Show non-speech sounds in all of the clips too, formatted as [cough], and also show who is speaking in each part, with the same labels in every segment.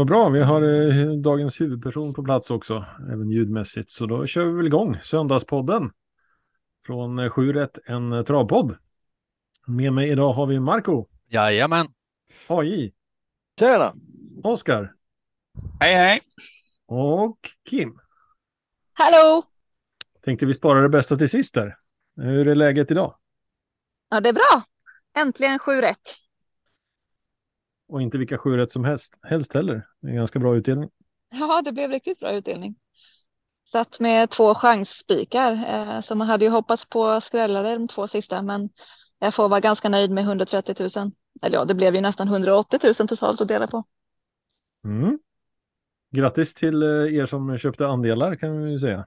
Speaker 1: Vad bra, vi har eh, dagens huvudperson på plats också, även ljudmässigt. Så då kör vi väl igång Söndagspodden från eh, 7 rätt, en eh, travpodd. Med mig idag har vi Marco,
Speaker 2: Jajamän.
Speaker 1: AJ,
Speaker 3: Tjena!
Speaker 1: Oskar
Speaker 2: Hej hej.
Speaker 1: och Kim.
Speaker 4: Hallå!
Speaker 1: Tänkte vi spara det bästa till sist där. Hur är läget idag?
Speaker 4: Ja, det är bra. Äntligen sju rätt.
Speaker 1: Och inte vilka sju rätt som helst, helst heller. Det är ganska bra utdelning.
Speaker 4: Ja, det blev riktigt bra utdelning. Satt med två chansspikar, eh, så man hade ju hoppats på skrällare de två sista, men jag får vara ganska nöjd med 130 000. Eller ja, det blev ju nästan 180 000 totalt att dela på.
Speaker 1: Mm. Grattis till eh, er som köpte andelar kan vi ju säga.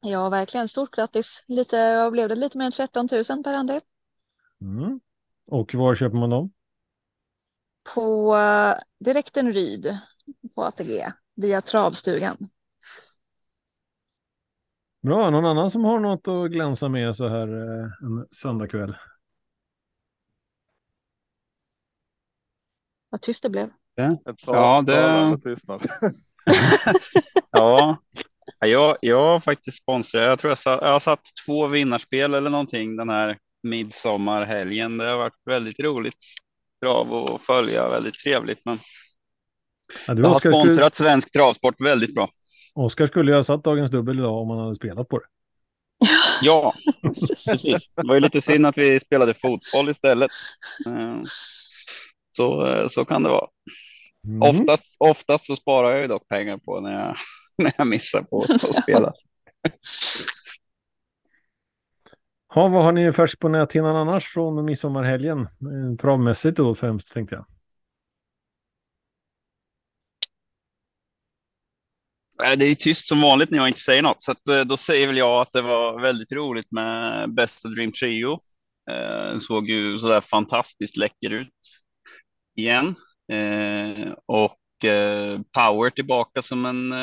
Speaker 4: Ja, verkligen. Stort grattis. Lite, blev det? Lite mer än 13 000 per andel.
Speaker 1: Mm. Och var köper man dem?
Speaker 4: På direkten Ryd på ATG via Travstugan.
Speaker 1: Bra, någon annan som har något att glänsa med så här eh, en söndagkväll?
Speaker 4: Vad tyst det blev.
Speaker 5: Ja, det-. [laughs] Ja, Ja, jag, jag har faktiskt sponsrat. Jag tror jag, sa, jag har satt två vinnarspel eller någonting den här midsommarhelgen. Det har varit väldigt roligt trav att följa, väldigt trevligt. Men
Speaker 1: Ja, du
Speaker 5: jag har
Speaker 1: Oskar skulle,
Speaker 5: sponsrat svensk travsport väldigt bra.
Speaker 1: Oskar skulle ju ha satt dagens dubbel idag om han hade spelat på det. [laughs]
Speaker 5: Ja, precis. Det var ju lite synd att vi spelade fotboll istället. Eh, Så, eh, så kan det vara.
Speaker 1: Mm.
Speaker 5: Oftast, oftast så sparar jag ju dock pengar på när jag, [laughs] när jag missar på att spela.
Speaker 1: Ha, vad har ni färskt på näthinnan annars från midsommarhelgen? Eh, travmässigt då främst tänkte jag.
Speaker 5: Eh, det är tyst som vanligt när jag inte säger något, så att, eh, då säger väl jag att det var väldigt roligt med Best of Dream Trio. Eh, såg ju sådär fantastiskt läcker ut igen. Eh, och eh, Power tillbaka som en,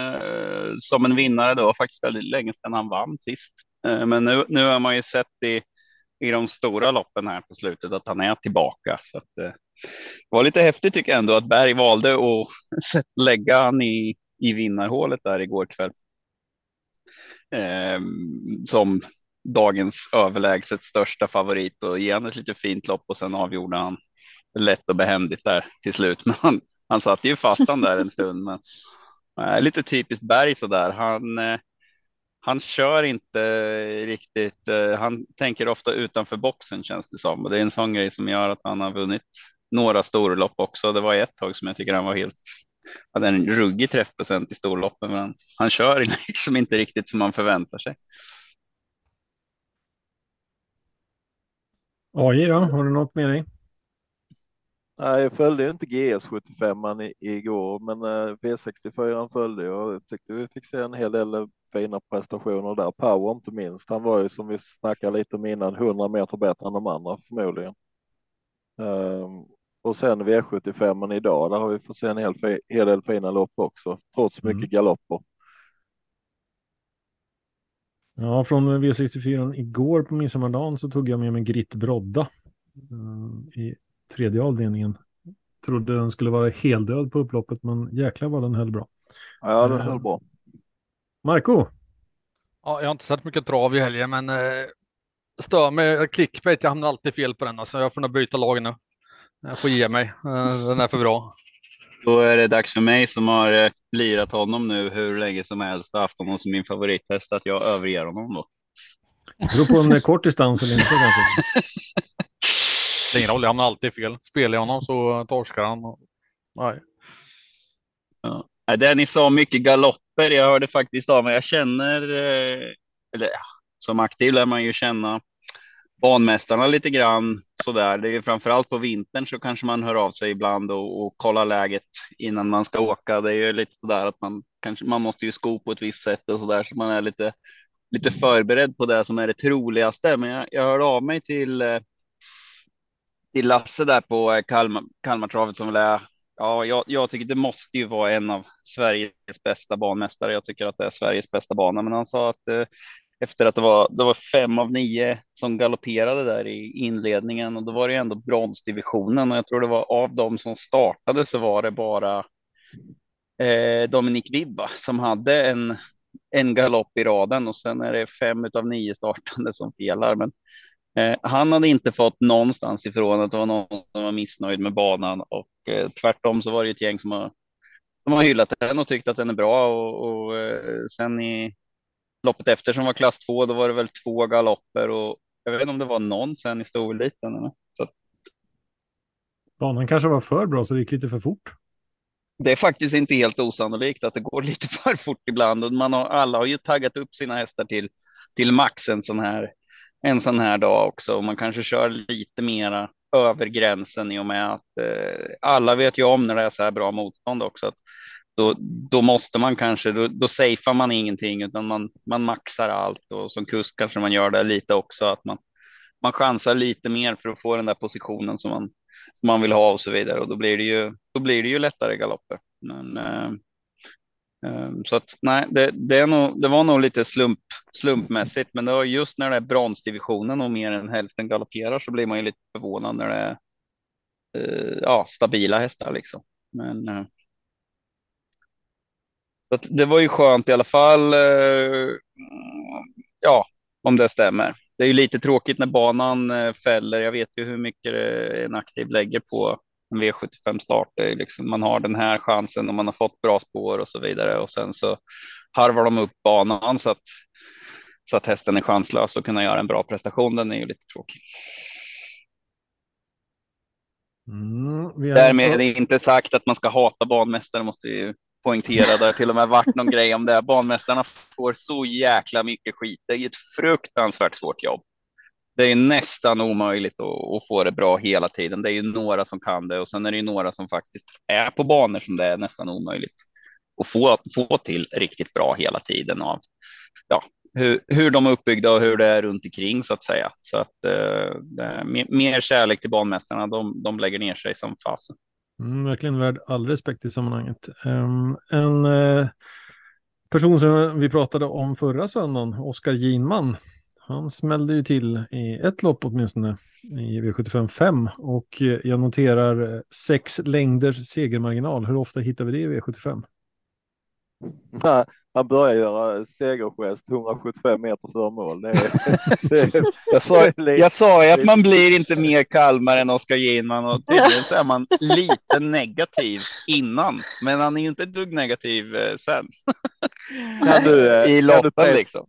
Speaker 5: som en vinnare. Det var faktiskt väldigt länge sedan han vann sist. Eh, men nu, nu har man ju sett i, i de stora loppen här på slutet att han är tillbaka. Så att, eh, det var lite häftigt tycker jag ändå att Berg valde att [laughs] lägga han i, i vinnarhålet där igår kväll. Eh, som dagens överlägset största favorit och ge ett lite fint lopp och sen avgjorde han lätt och behändigt där till slut. [laughs] Men han, han satt ju fast han där en stund. Men eh, lite typiskt Berg så där. Han, eh, han kör inte riktigt. Eh, han tänker ofta utanför boxen känns det som och det är en sån grej som gör att han har vunnit några storlopp också. Det var ett tag som jag tycker han var helt hade en ruggig träffprocent i storloppen, men han kör [laughs] liksom inte riktigt som man förväntar sig.
Speaker 1: AJ då, har du något med dig?
Speaker 3: Nej, jag följde ju inte GS75 i, igår, men eh, V64 följde jag jag tyckte vi fick se en hel del eh, fina prestationer där. Power inte minst. Han var ju som vi snackade lite om innan 100 meter bättre än de andra förmodligen. Ehm, och sen V75 idag, där har vi fått se en hel, hel del fina lopp också, trots mycket
Speaker 1: Mm.
Speaker 3: galopper.
Speaker 1: Ja, från V64 igår på midsommardagen så tog jag med mig Gritt Brodda eh, i tredje avdelningen. Trodde den skulle vara heldöd på upploppet, men jäklar vad den höll bra.
Speaker 3: Ja, den
Speaker 1: Mm.
Speaker 3: höll bra.
Speaker 1: Marco,
Speaker 2: Ja, jag har inte sett mycket trav i helgen, men eh, stör mig. Clickbait, jag hamnar alltid fel på den. Alltså, jag får nog byta lag nu. Jag får ge mig. Eh, den är för bra.
Speaker 5: Då är det dags för mig som har eh, lirat honom nu hur länge som helst och haft honom som min favorithäst att jag överger honom då.
Speaker 1: det beror på om det är kort distans eller inte. [laughs]
Speaker 2: Det är ingen roll, jag hamnar alltid fel. Spelar jag honom så torskar han. Nej.
Speaker 5: Ja. Det ni sa mycket galopper. Jag hörde faktiskt av mig. Jag känner, eh, eller som aktiv lär man ju känna banmästarna lite grann sådär. Det är framförallt på vintern så kanske man hör av sig ibland och, och kollar läget innan man ska åka. Det är ju lite sådär att man kanske man måste ju sko på ett visst sätt och sådär så man är lite lite förberedd på det som är det troligaste. Men jag, jag hörde av mig till eh, till Lasse där på eh, Kalmar, Kalmartravet som väl är Ja, jag, jag tycker det måste ju vara en av Sveriges bästa banmästare. Jag tycker att det är Sveriges bästa bana, men han sa att eh, efter att det var, det var fem av nio som galopperade där i inledningen och då var det ändå bronsdivisionen och jag tror det var av dem som startade så var det bara eh, Dominik Vibba som hade en, en galopp i raden och sen är det fem av nio startande som felar. Men han hade inte fått någonstans ifrån att det var någon som var missnöjd med banan och eh, tvärtom så var det ett gäng som har, som har hyllat den och tyckt att den är bra och, och eh, sen i loppet efter som var klass två, då var det väl två galopper och jag vet inte om det var någon sen i storliten. Så
Speaker 1: Banan kanske var för bra så det gick lite för fort.
Speaker 5: Det är faktiskt inte helt osannolikt att det går lite [laughs] för fort ibland och man har, alla har ju taggat upp sina hästar till, till max en sån här, en sån här dag också. Och man kanske kör lite mera över gränsen i och med att eh, alla vet ju om när det är så här bra motstånd också. Att då, då måste man kanske, då, då safear man ingenting utan man, man maxar allt och som kust kanske man gör det lite också att man, man chansar lite mer för att få den där positionen som man, som man vill ha och så vidare och då blir det ju, då blir det ju lättare galopper. Men, eh, Ehm, så att nej, det, det, är nog, det var nog lite slump, slumpmässigt, men det var just när det är bronsdivisionen och mer än hälften galopperar så blir man ju lite förvånad när det är eh, ja, stabila hästar liksom. Men eh, så det var ju skönt i alla fall. Eh, ja, om det stämmer. Det är ju lite tråkigt när banan eh, fäller. Jag vet ju hur mycket en aktiv lägger på en V75 start. Liksom, man har den här chansen och man har fått bra spår och så vidare och sen så harvar de upp banan så att så att hästen är chanslös och kunna göra en bra prestation. Den är ju lite tråkig. Mm, Därmed är det inte sagt att man ska hata banmästare, måste vi poängtera där till och med varit någon grej om det. Banmästarna får så jäkla mycket skit. Det är ett fruktansvärt svårt jobb. Det är nästan omöjligt att, att, få det bra hela tiden. Det är ju några som kan det och sen är det ju några som faktiskt är på banor som det är nästan omöjligt att få, få till riktigt bra hela tiden av ja, hur, hur de är uppbyggda och hur det är runt omkring så att säga. Så att eh, eh mer kärlek till banmästarna. De, de lägger ner sig som fasen.
Speaker 1: Mm, verkligen värd all respekt i sammanhanget. Um, en uh, person som vi pratade om förra söndagen, Oskar Ginman, han smällde ju till i ett lopp åtminstone i V75 5 och jag noterar sex längders segermarginal. Hur ofta hittar vi det i V75?
Speaker 3: han börjar göra segergest 175 meter före mål. Det är, [laughs] det är, jag, sa,
Speaker 5: jag sa ju att man blir inte mer Kalmar än Oskar Ginman och tydligen så är man lite negativ innan, men han är ju inte ett dugg negativ eh, sen.
Speaker 3: Kan du, eh, I loppen liksom.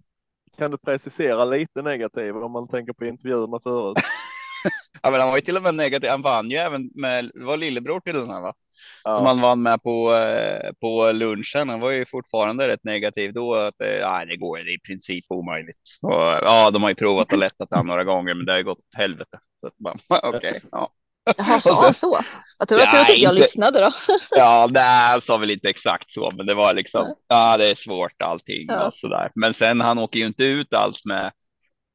Speaker 3: Kan du precisera lite negativ om man tänker på intervjuerna förut? [laughs]
Speaker 5: ja, men han var ju till och med negativ. Han vann ju även med, var lillebror till den här va? ja. som han vann med på, eh, på lunchen. Han var ju fortfarande rätt negativ då att eh, det går det är i princip omöjligt. Och, ja, de har ju provat att lätta han några gånger, men det har gått åt helvete. [laughs] Okej, okay, ja.
Speaker 4: Jaha, [laughs] sa han så? Jag tror, ja, jag, att jag lyssnade då. [laughs]
Speaker 5: ja, det sa väl inte exakt så, men det var liksom, ja, det är svårt allting ja. och så där. Men sen han åker ju inte ut alls med,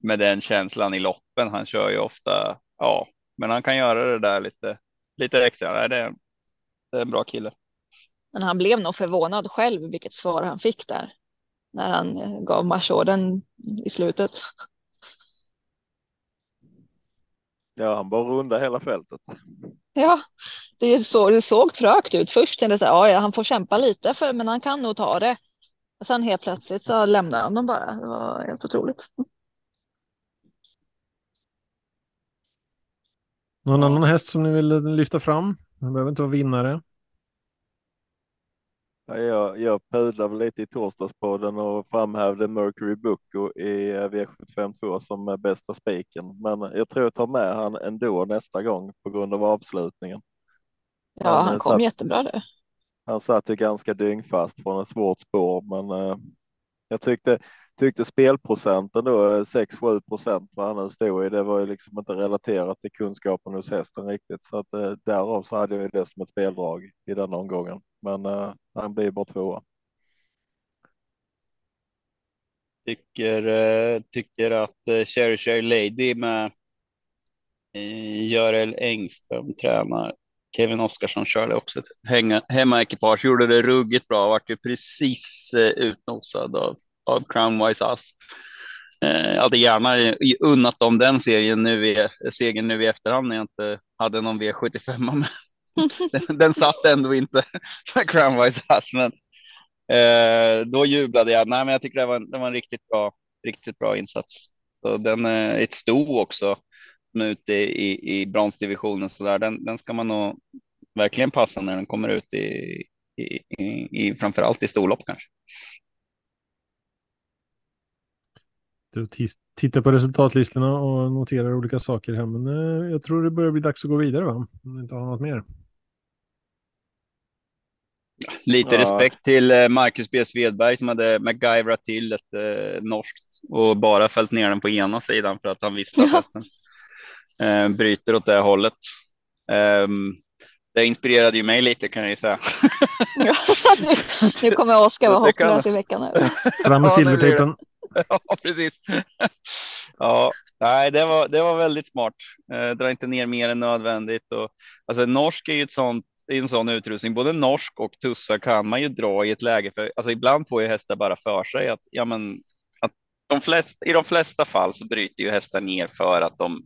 Speaker 5: med den känslan i loppen. Han kör ju ofta, ja, men han kan göra det där lite, lite extra. Det är, det är en bra kille.
Speaker 4: Men han blev nog förvånad själv vilket svar han fick där när han gav marschorden i slutet.
Speaker 3: Ja, han bara runda hela fältet.
Speaker 4: Ja, det, så, det såg trögt ut först. Jag så ja, han får kämpa lite, för, men han kan nog ta det. Och sen helt plötsligt så lämnar han dem bara. Det var helt otroligt.
Speaker 1: Någon annan häst som ni vill lyfta fram? Han behöver inte vara vinnare.
Speaker 3: Jag, jag pudlade lite i torsdagspodden och framhävde Mercury Bucco i V75 2 som bästa spiken. Men jag tror jag tar med han ändå nästa gång på grund av avslutningen.
Speaker 4: Ja, han, han kom satt, jättebra där.
Speaker 3: Han satt ju ganska dyngfast från ett svårt spår, men uh, jag tyckte tyckte spelprocenten då eh, 6-7 procent vad han nu stod i. Det var ju liksom inte relaterat till kunskapen hos hästen riktigt så att eh, därav så hade jag det som ett speldrag i den omgången. Men eh, han blir bara tvåa.
Speaker 5: Tycker, eh, tycker att eh, Cherry Cherry Lady med eh, Görel Engström tränar. Kevin Oskarsson körde också ett hemmaekipage, gjorde det ruggigt bra, vart ju precis eh, utnosad av av Crown Wise Us. Jag hade gärna unnat dem den serien nu i, segern nu i efterhand när jag inte hade någon V75 med. den, [laughs] den satt ändå inte för Cranwise men eh, då jublade jag. Nej, men jag tycker det var, det var en riktigt bra, riktigt bra insats. Så den är ett sto också som är ute i, i bronsdivisionen så där. Den, den ska man nog verkligen passa när den kommer ut i, i, i, i framförallt i storlopp kanske.
Speaker 1: Du tittar på resultatlistorna och noterar olika saker här, men eh, jag tror det börjar bli dags att gå vidare, va? Om du inte har något mer.
Speaker 5: Lite ja. respekt till eh, Marcus B. Svedberg som hade MacGyverat till ett eh, norskt och bara fällt ner den på ena sidan för att han visste att hästen eh, bryter åt det hållet. Um, det inspirerade ju mig lite kan jag ju säga.
Speaker 4: ja, [laughs] nu, nu kommer Oskar vara hopplös i veckan.
Speaker 1: Fram med silvertejpen. [laughs]
Speaker 5: ja, precis. ja, nej, det var, det var väldigt smart. Eh, dra inte ner mer än nödvändigt. Och, alltså, norsk är ju ett sånt en sån utrustning. Både norsk och tussar kan man ju dra i ett läge för alltså ibland får ju hästar bara för sig att ja, men att de flesta i de flesta fall så bryter ju hästar ner för att de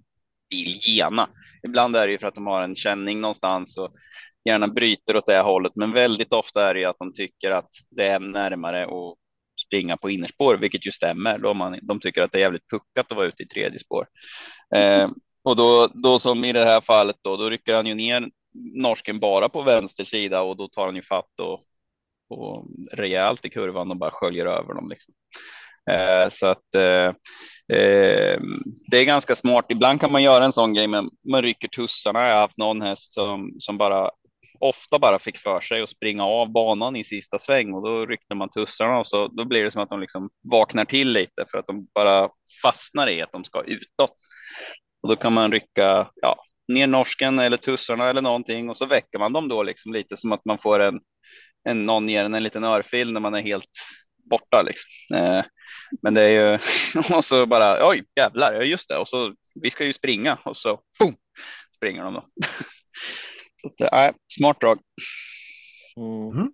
Speaker 5: vill gena. Ibland är det ju för att de har en känning någonstans och gärna bryter åt det hållet, men väldigt ofta är det ju att de tycker att det är närmare och springa på innerspår, vilket ju stämmer. Då man, de tycker att det är jävligt puckat att vara ute i tredje spår. Eh, och då, då som i det här fallet, då, då rycker han ju ner norsken bara på vänster sida och då tar han ju fatt och, och rejält i kurvan och bara sköljer över dem. Liksom. Eh, så att eh, eh, det är ganska smart. Ibland kan man göra en sån grej, men man rycker tussarna. Jag har haft någon häst som, som bara ofta bara fick för sig att springa av banan i sista sväng och då ryckte man tussarna och så då blir det som att de liksom vaknar till lite för att de bara fastnar i att de ska utåt. Och då kan man rycka ja, ner norsken eller tussarna eller någonting och så väcker man dem då liksom lite som att man får en, en någon ger en, en liten örfil när man är helt borta liksom. Eh, men det är ju [laughs] och så bara oj jävlar, just det och så vi ska ju springa och så boom, springer de då. [laughs] Så att, äh, smart drag.
Speaker 3: Mm. mm.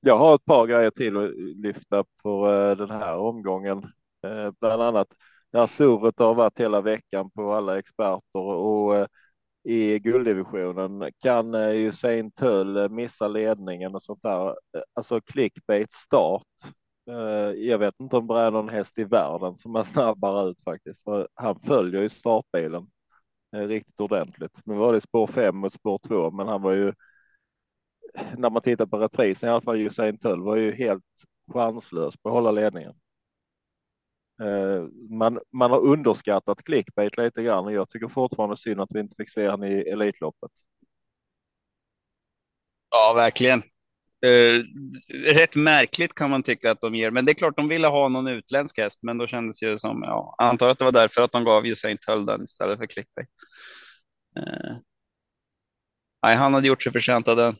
Speaker 3: Jag har ett par grejer till att lyfta på uh, den här omgången. Uh, bland annat det här surret har varit hela veckan på alla experter och i gulddivisionen kan Usain Tull missa ledningen och sånt där. Alltså clickbait start. Jag vet inte om det är någon häst i världen som är snabbare ut faktiskt, för han följer ju startbilen Eh, Eh, riktigt ordentligt. Nu var det spår 5 och spår 2, men han var ju när man tittar på reprisen i alla fall Usain Tull var ju helt chanslös på att hålla ledningen. Eh, man, man har underskattat clickbait lite grann och jag tycker fortfarande synd att vi inte fick se han i Elitloppet.
Speaker 5: Ja, verkligen. Uh, rätt märkligt kan man tycka att de ger, men det är klart de ville ha någon utländsk häst, men då kändes det som, ja, antar att det var därför att de gav Usain Tull den istället för clickbait. Nej, han hade gjort sig förtjänt av den.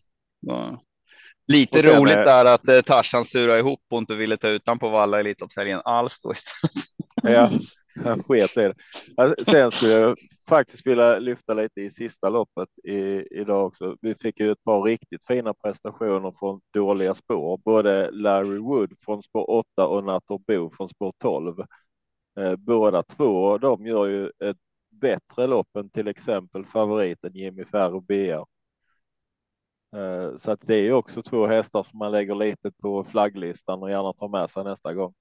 Speaker 5: Lite roligt är... där att uh, Tarzan surade ihop och inte ville ta ut den på Valla Elitloppshelgen alls då istället.
Speaker 3: ja, [laughs] han sket i det. Alltså, sen skulle jag faktiskt vilja lyfta lite i sista loppet i, idag också. Vi fick ju ett par riktigt fina prestationer från dåliga spår, både Larry Wood från spår 8 och Nator Bo från spår 12. Eh, båda två, de gör ju ett bättre lopp än till exempel favoriten Jimmy Ferro BR. Eh, så att det är också två hästar som man lägger lite på flagglistan och gärna tar med sig nästa gång.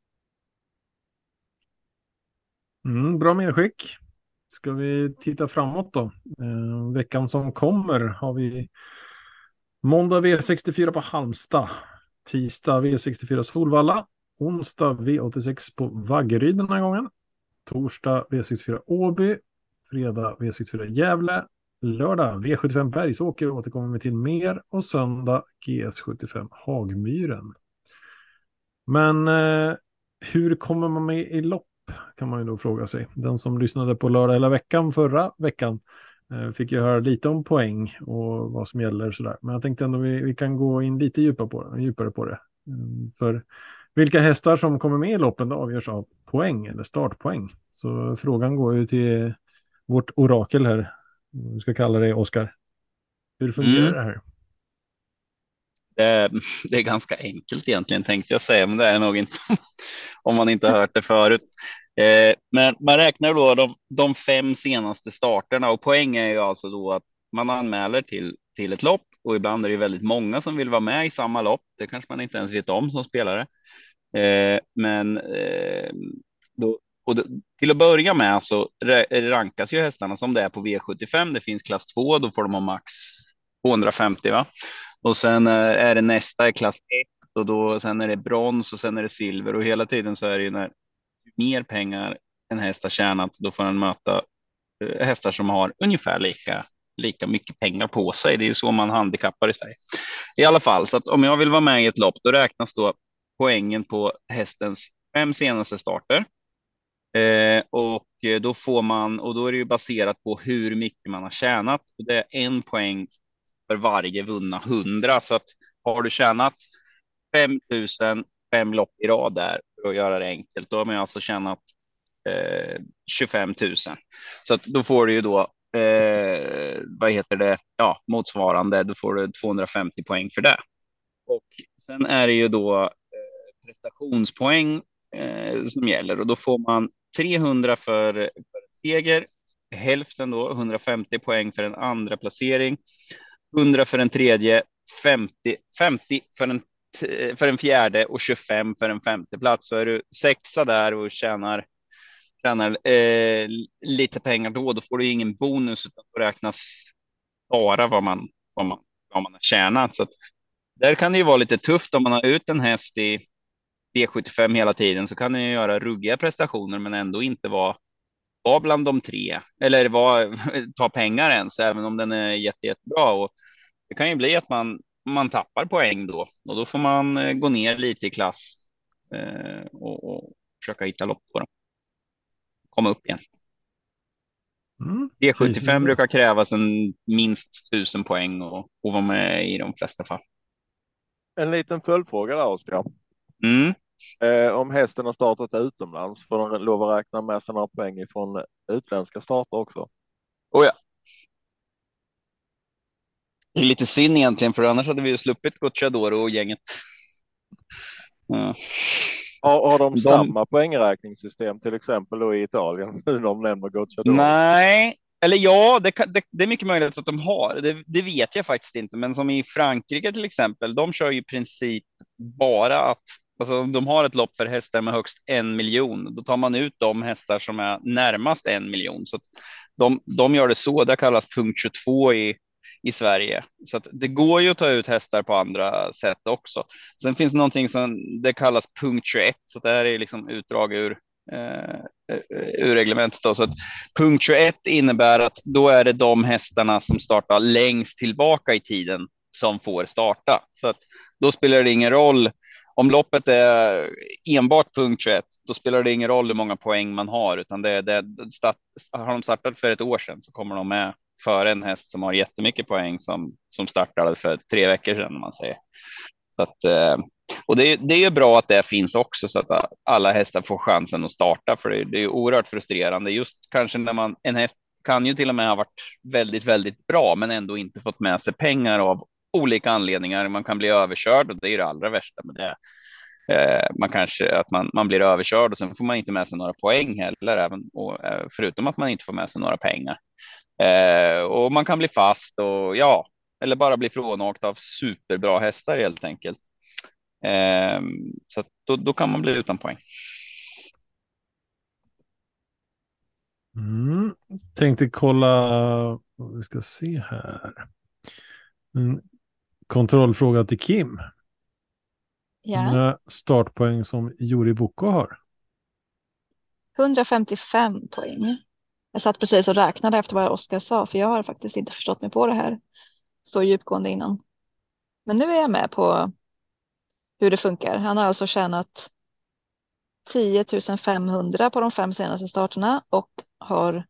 Speaker 1: Mm, bra medskick. Ska vi titta framåt då? Eh, veckan som kommer har vi måndag V64 på Halmstad. Tisdag V64 Solvalla. Onsdag V86 på Vaggeryd den här gången. Torsdag V64 Åby. Fredag V64 Gävle. Lördag V75 Bergsåker återkommer vi till mer. Och söndag GS75 Hagmyren. Men eh, hur kommer man med i lopp? Kan man ju då fråga sig. Den som lyssnade på lördag hela veckan förra veckan eh, fick ju höra lite om poäng och vad som gäller sådär. Men jag tänkte ändå vi, vi kan gå in lite djupare på det. Djupare på det. Mm, för vilka hästar som kommer med i loppen avgörs av poäng eller startpoäng. Så frågan går ju till vårt orakel här. Vi ska kalla det Oskar. Hur fungerar mm. det här?
Speaker 5: Det är, [laughs] det är ganska enkelt egentligen tänkte jag säga, men det är nog inte [laughs] om man inte har hört det förut. Eh, men man räknar då de, de fem senaste starterna och poäng är ju alltså då att man anmäler till, till ett lopp och ibland är det väldigt många som vill vara med i samma lopp. Det kanske man inte ens vet om som spelare. Eh, men eh, då, och då, till att börja med så rankas ju hästarna som det är på V75. Det finns klass 2, då får de ha max 250 va? Och sen eh, är det nästa är klass 1 och då sen är det brons och sen är det silver och hela tiden så är det ju när mer pengar en häst har tjänat, då får den möta eh, hästar som har ungefär lika lika mycket pengar på sig. Det är ju så man handikappar i Sverige. I alla fall, så att om jag vill vara med i ett lopp, då räknas då poängen på hästens fem senaste starter. Eh, och eh, då får man, och då är det ju baserat på hur mycket man har tjänat. Och det är en poäng för varje vunna hundra. Så att har du tjänat 5000 fem lopp i rad där för att göra det enkelt, då har man alltså tjänat eh, 25 000. Så att då får du ju då eh, vad heter det, ja, motsvarande, då får du 250 poäng för det. Och sen är det ju då eh, prestationspoäng eh, som gäller. Och då får man 300 för, för seger, hälften då, 150 poäng för en andra placering, 100 för en tredje, 50, 50 för en för en fjärde och 25 för en femte plats. Så är du sexa där och tjänar tjänar eh, lite pengar då, då får du ingen bonus utan då räknas bara vad man, vad man, vad man har tjänat. Så att, där kan det ju vara lite tufft om man har ut en häst i V75 hela tiden så kan den ju göra ruggiga prestationer men ändå inte vara, var bland de tre eller var, [laughs] ta pengar ens även om den är jätte, jättebra. Och det kan ju bli att man, man tappar poäng då och då får man eh, gå ner lite i klass eh, och, och försöka hitta lopp på dem komma upp igen. Mm. V75 brukar krävas en minst tusen poäng och, och vara med i de flesta fall.
Speaker 3: En liten följdfråga där Oskar.
Speaker 5: Mm.
Speaker 3: Eh, om hästen har startat utomlands får den lov att räkna med sig några poäng från utländska starter också?
Speaker 5: Oh ja. Det är lite synd egentligen, för annars hade vi ju sluppit Gocciadoro och gänget.
Speaker 3: Ja. Har, har de, de samma poängräkningssystem till exempel då i Italien? [laughs] Nu de nämner Gocciadoro.
Speaker 5: Nej, eller ja, det, det, det, är mycket möjligt att de har. Det, det, vet jag faktiskt inte, men som i Frankrike till exempel, de kör ju i princip bara att alltså, de har ett lopp för hästar med högst en miljon. Då tar man ut de hästar som är närmast en miljon. Så de, de gör det så. Det kallas punkt 22 i i Sverige. Så att det går ju att ta ut hästar på andra sätt också. Sen finns det någonting som det kallas punkt 21, så det här är liksom utdrag ur eh, eh, ur reglementet. Då. Så att punkt 21 innebär att då är det de hästarna som startar längst tillbaka i tiden som får starta. Så att då spelar det ingen roll om loppet är enbart punkt 21, då spelar det ingen roll hur många poäng man har, utan det det. Start, har de startat för ett år sedan så kommer de med före en häst som har jättemycket poäng som, som startade för tre veckor sedan. Man säger. Så att, eh, och det, det är ju bra att det finns också så att alla hästar får chansen att starta, för det, det är oerhört frustrerande. Just kanske när man, en häst kan ju till och med ha varit väldigt, väldigt bra, men ändå inte fått med sig pengar av olika anledningar. Man kan bli överkörd och det är det allra värsta med det. Eh, man kanske att man, man blir överkörd och sen får man inte med sig några poäng heller, även och, eh, förutom att man inte får med sig några pengar. Eh, och man kan bli fast och ja, eller bara bli frånåkt av superbra hästar helt enkelt. Eh, så då, då, kan man bli utan poäng.
Speaker 1: Mm. Tänkte kolla, vi ska se här. En kontrollfråga till Kim.
Speaker 4: Ja.
Speaker 1: Många startpoäng som Juri Boko har?
Speaker 4: 155 poäng. Jag satt precis och räknade efter vad Oskar sa, för jag har faktiskt inte förstått mig på det här så djupgående innan. Men nu är jag med på hur det funkar. Han har alltså tjänat 10 500 på de fem senaste starterna och har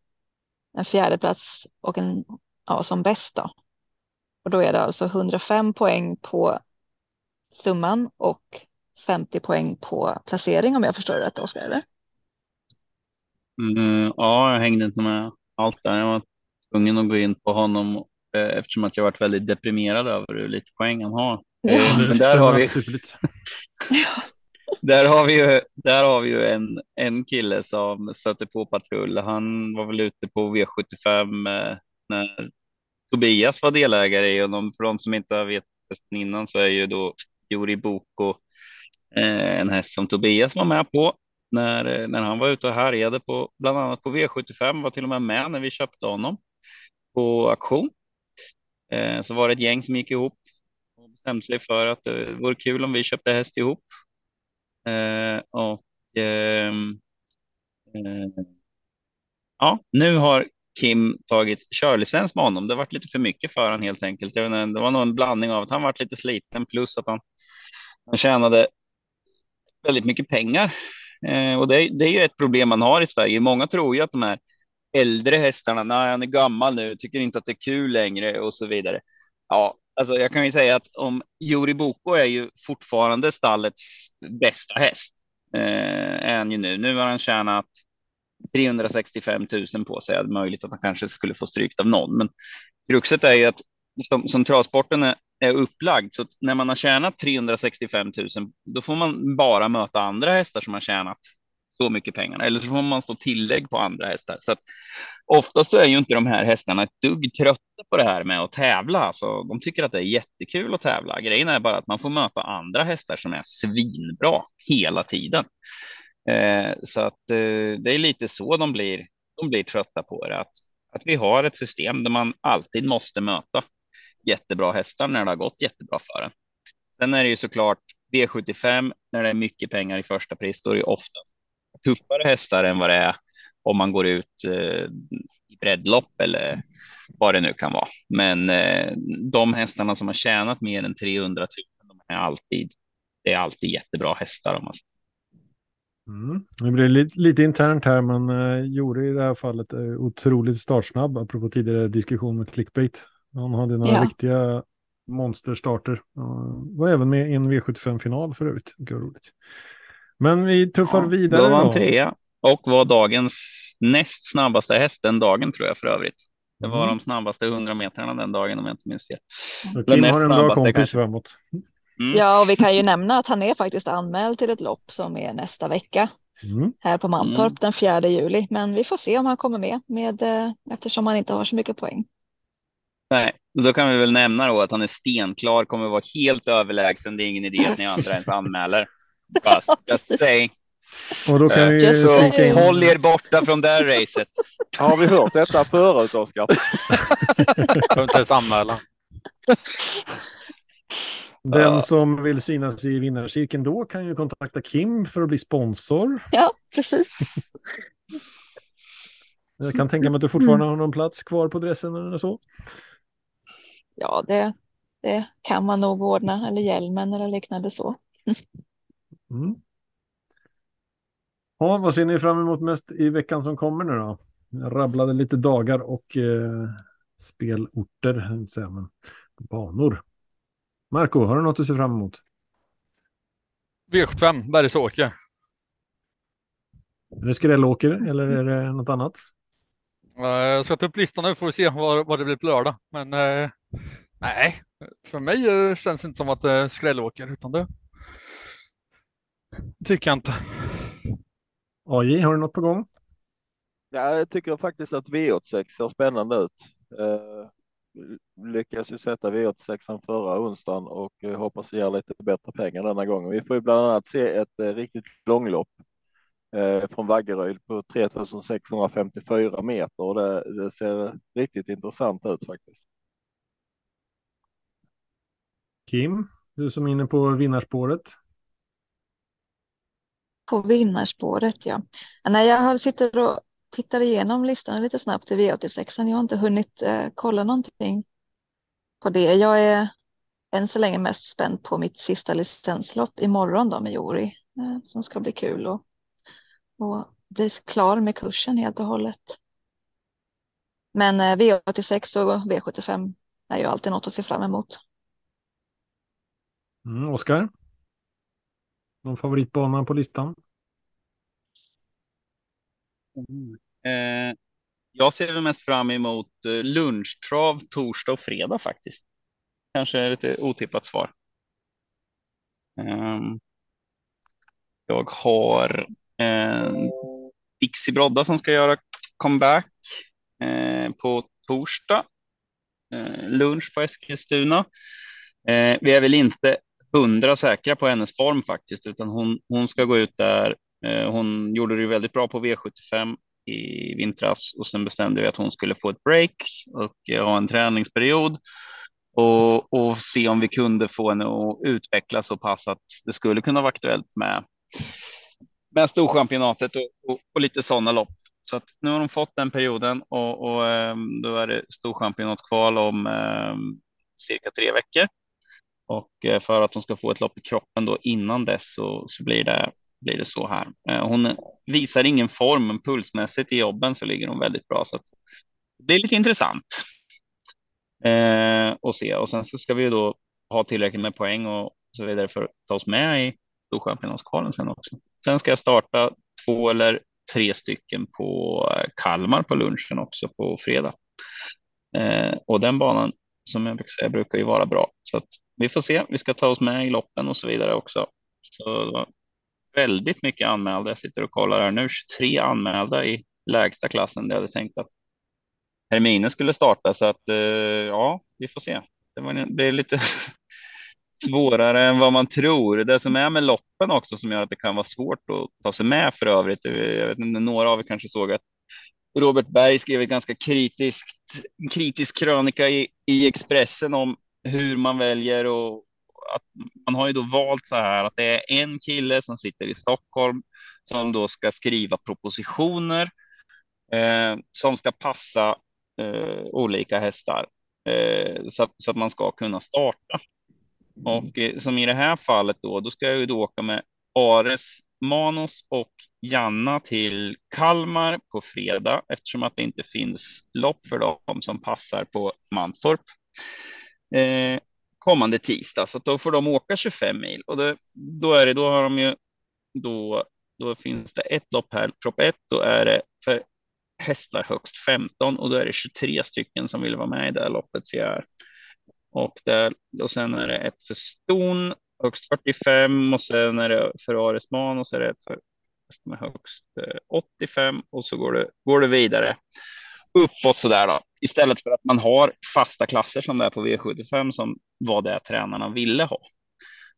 Speaker 4: en fjärde plats och en ja, som bäst då. Och då är det alltså 105 poäng på summan och 50 poäng på placering om jag förstår det rätt Oskar, eller?
Speaker 5: Mm, ja, jag hängde inte med allt där. Jag var tvungen att gå in på honom eh, eftersom att jag varit väldigt deprimerad över hur lite poäng han har.
Speaker 1: Ja, eh, men där har vi. [laughs]
Speaker 5: där har vi ju, där har vi ju en, en kille som stötte på patrull. Han var väl ute på V75 eh, när Tobias var delägare i de, för de som inte har vetat innan så är ju då Juri Boko eh, en häst som Tobias var med på när, eh, när han var ute och härjade på bland annat på V75 var till och med med när vi köpte honom på auktion. Eh, så var det ett gäng som gick ihop och bestämde sig för att det vore kul om vi köpte häst ihop. Eh, och ehm, eh, ja, nu har Kim tagit körlicens med honom. Det varit lite för mycket för honom helt enkelt. Det var nog en blandning av att han varit lite sliten plus att han, han tjänade väldigt mycket pengar. Eh, och det, det, är ju ett problem man har i Sverige. Många tror ju att de här äldre hästarna, nej han är gammal nu, tycker inte att det är kul längre och så vidare. Ja, alltså jag kan ju säga att om Juri Boko är ju fortfarande stallets bästa häst. Eh, är han ju nu. Nu har han tjänat 365 000 på sig. Det är möjligt att han kanske skulle få strykt av någon, men kruxet är ju att som, som travsporten är, är upplagd så när man har tjänat 365 000, då får man bara möta andra hästar som har tjänat så mycket pengar eller så får man stå tillägg på andra hästar. Så att oftast så är ju inte de här hästarna ett dugg trötta på det här med att tävla. Alltså, de tycker att det är jättekul att tävla. Grejen är bara att man får möta andra hästar som är svinbra hela tiden. Eh, så att eh, det är lite så de blir. De blir trötta på det. Att, att vi har ett system där man alltid måste möta jättebra hästar när det har gått jättebra för den. Sen är det ju såklart V75 när det är mycket pengar i första pris. Då är det oftast tuffare hästar än vad det är om man går ut eh, i breddlopp eller vad det nu kan vara. Men eh, de hästarna som har tjänat mer än 300 000, de är alltid, det är alltid jättebra hästar. Om man
Speaker 1: Mm. Det blir lite, lite internt här, men eh, gjorde i det här fallet är otroligt startsnabb, apropå tidigare diskussion med clickbait. Han hade några ja. riktiga monsterstarter. Uh, var även med i en V75-final för övrigt. Mycket roligt. Men vi tuffar ja, vidare.
Speaker 5: Då var han trea och var dagens näst snabbaste häst den dagen tror jag för övrigt. Det var mm. de snabbaste 100 metrarna den dagen om jag inte minns fel.
Speaker 1: Och Kim har en bra kompis kanske. framåt.
Speaker 4: Mm. Ja, och vi kan ju nämna att han är faktiskt anmäld till ett lopp som är nästa vecka mm. här på Mantorp mm. den 4 juli. Men vi får se om han kommer med, med eh, eftersom han inte har så mycket poäng.
Speaker 5: Nej, då kan vi väl nämna då att han är stenklar, kommer vara helt överlägsen. Det är ingen idé att ni andra ens anmäler. Just, just saying.
Speaker 1: Och då kan vi
Speaker 5: så in... håll er borta från det racet.
Speaker 3: Har vi hört detta förut, Oskar? [laughs]
Speaker 2: Behöver inte ens anmäla.
Speaker 1: Den som vill synas i vinnarcirkeln då kan ju kontakta Kim för att bli sponsor.
Speaker 4: Ja, precis.
Speaker 1: Jag kan tänka mig att du fortfarande har någon plats kvar på dressen eller så.
Speaker 4: Ja, det, det kan man nog ordna, eller hjälmen eller liknande så.
Speaker 1: Mm. Ja, vad ser ni fram emot mest i veckan som kommer nu då? Jag rabblade lite dagar och eh, spelorter, inte säga, men banor. Marco, har du något att se fram emot?
Speaker 2: V75, Bergsåker.
Speaker 1: Är det skrällåker eller är det något annat?
Speaker 2: Jag ska ta upp listan nu får vi se vad, vad det blir på lördag. Men eh, nej, för mig eh, känns det inte som att det är skrällåker utan det tycker jag inte.
Speaker 1: AJ, har du något på gång?
Speaker 3: Ja, jag tycker faktiskt att V86 ser spännande ut. Eh, lyckas ju sätta V86 förra onsdagen och eh, hoppas ge lite bättre pengar denna gången. Vi får ju bland annat se ett eh, riktigt långlopp eh, från Vaggeryd på 3654 meter och det, det ser riktigt intressant ut faktiskt.
Speaker 1: Kim, du som är inne på vinnarspåret.
Speaker 4: På vinnarspåret, ja. När jag sitter och tittar igenom listan lite snabbt i V86. Jag har inte hunnit eh, kolla någonting på det. Jag är än så länge mest spänd på mitt sista licenslopp imorgon då med Jori eh, som ska bli kul och, och bli klar med kursen helt och hållet. Men eh, V86 och V75 är ju alltid något att se fram emot.
Speaker 1: Mm, Oskar? Någon favoritbana på listan?
Speaker 5: Mm. Eh, jag ser väl mest fram emot eh, lunchtrav torsdag och fredag faktiskt. Kanske lite otippat svar. Eh, jag har eh, Dixie Brodda som ska göra comeback eh, på torsdag. eh, lunch på Eskilstuna. Eh, vi är väl inte hundra säkra på hennes form faktiskt, utan hon, hon ska gå ut där. Eh, hon gjorde det väldigt bra på V75 i vintras och sen bestämde vi att hon skulle få ett break och eh, ha en träningsperiod och, och se om vi kunde få henne att utvecklas så pass att det skulle kunna vara aktuellt med med Storchampionatet och, och, och lite sådana lopp. Så att nu har de fått den perioden och, och ehm, då är det Storchampionatkval om eh, cirka tre veckor. Och eh, för att de ska få ett lopp i kroppen då innan dess så, så blir, det, blir det så här. Eh, hon visar ingen form, men pulsmässigt i jobben så ligger hon väldigt bra. Så att det är lite intressant eh, att se. Och sen så ska vi då ha tillräckligt med poäng och så vidare för att ta oss med i Storchampionatskvalen sen också. Sen ska jag starta två eller tre stycken på eh, Kalmar på lunchen också på fredag. Eh, och den banan som jag brukar säga brukar ju vara bra. Så att vi får se. Vi ska ta oss med i loppen och så vidare också. Så väldigt mycket anmälda. Jag sitter och kollar här nu. 23 anmälda i lägsta klassen. Det hade tänkt att Hermine skulle starta så att eh, ja, vi får se. Det, var, det är lite [laughs] svårare än vad man tror. Det som är med loppen också som gör att det kan vara svårt att ta sig med för övrigt. Eh, jag vet inte, några av er kanske såg att Robert Berg skrev en ganska kritiskt, kritisk krönika i, i Expressen om hur man väljer och att man har ju då valt så här att det är en kille som sitter i Stockholm som då ska skriva propositioner eh, som ska passa eh, olika hästar eh, så, så, att man ska kunna starta. Mm. Och eh, som i det här fallet då, då ska jag ju då åka med Ares Manos och Janna till Kalmar på fredag eftersom att det inte finns lopp för dem som passar på Mantorp eh, kommande tisdag. Så då får de åka 25 mil och det, då är det, då har de ju, då, då finns det ett lopp här, propp 1, då är det för hästar högst 15 och då är det 23 stycken som vill vara med i det här loppet ser jag här. Och, där, och sen är det ett för ston högst 45 och sen är det för Aresman och så är det ett för med högst eh, 85 och så går det, går det vidare uppåt så där då. Istället för att man har fasta klasser som det är på V75 som var det tränarna ville ha.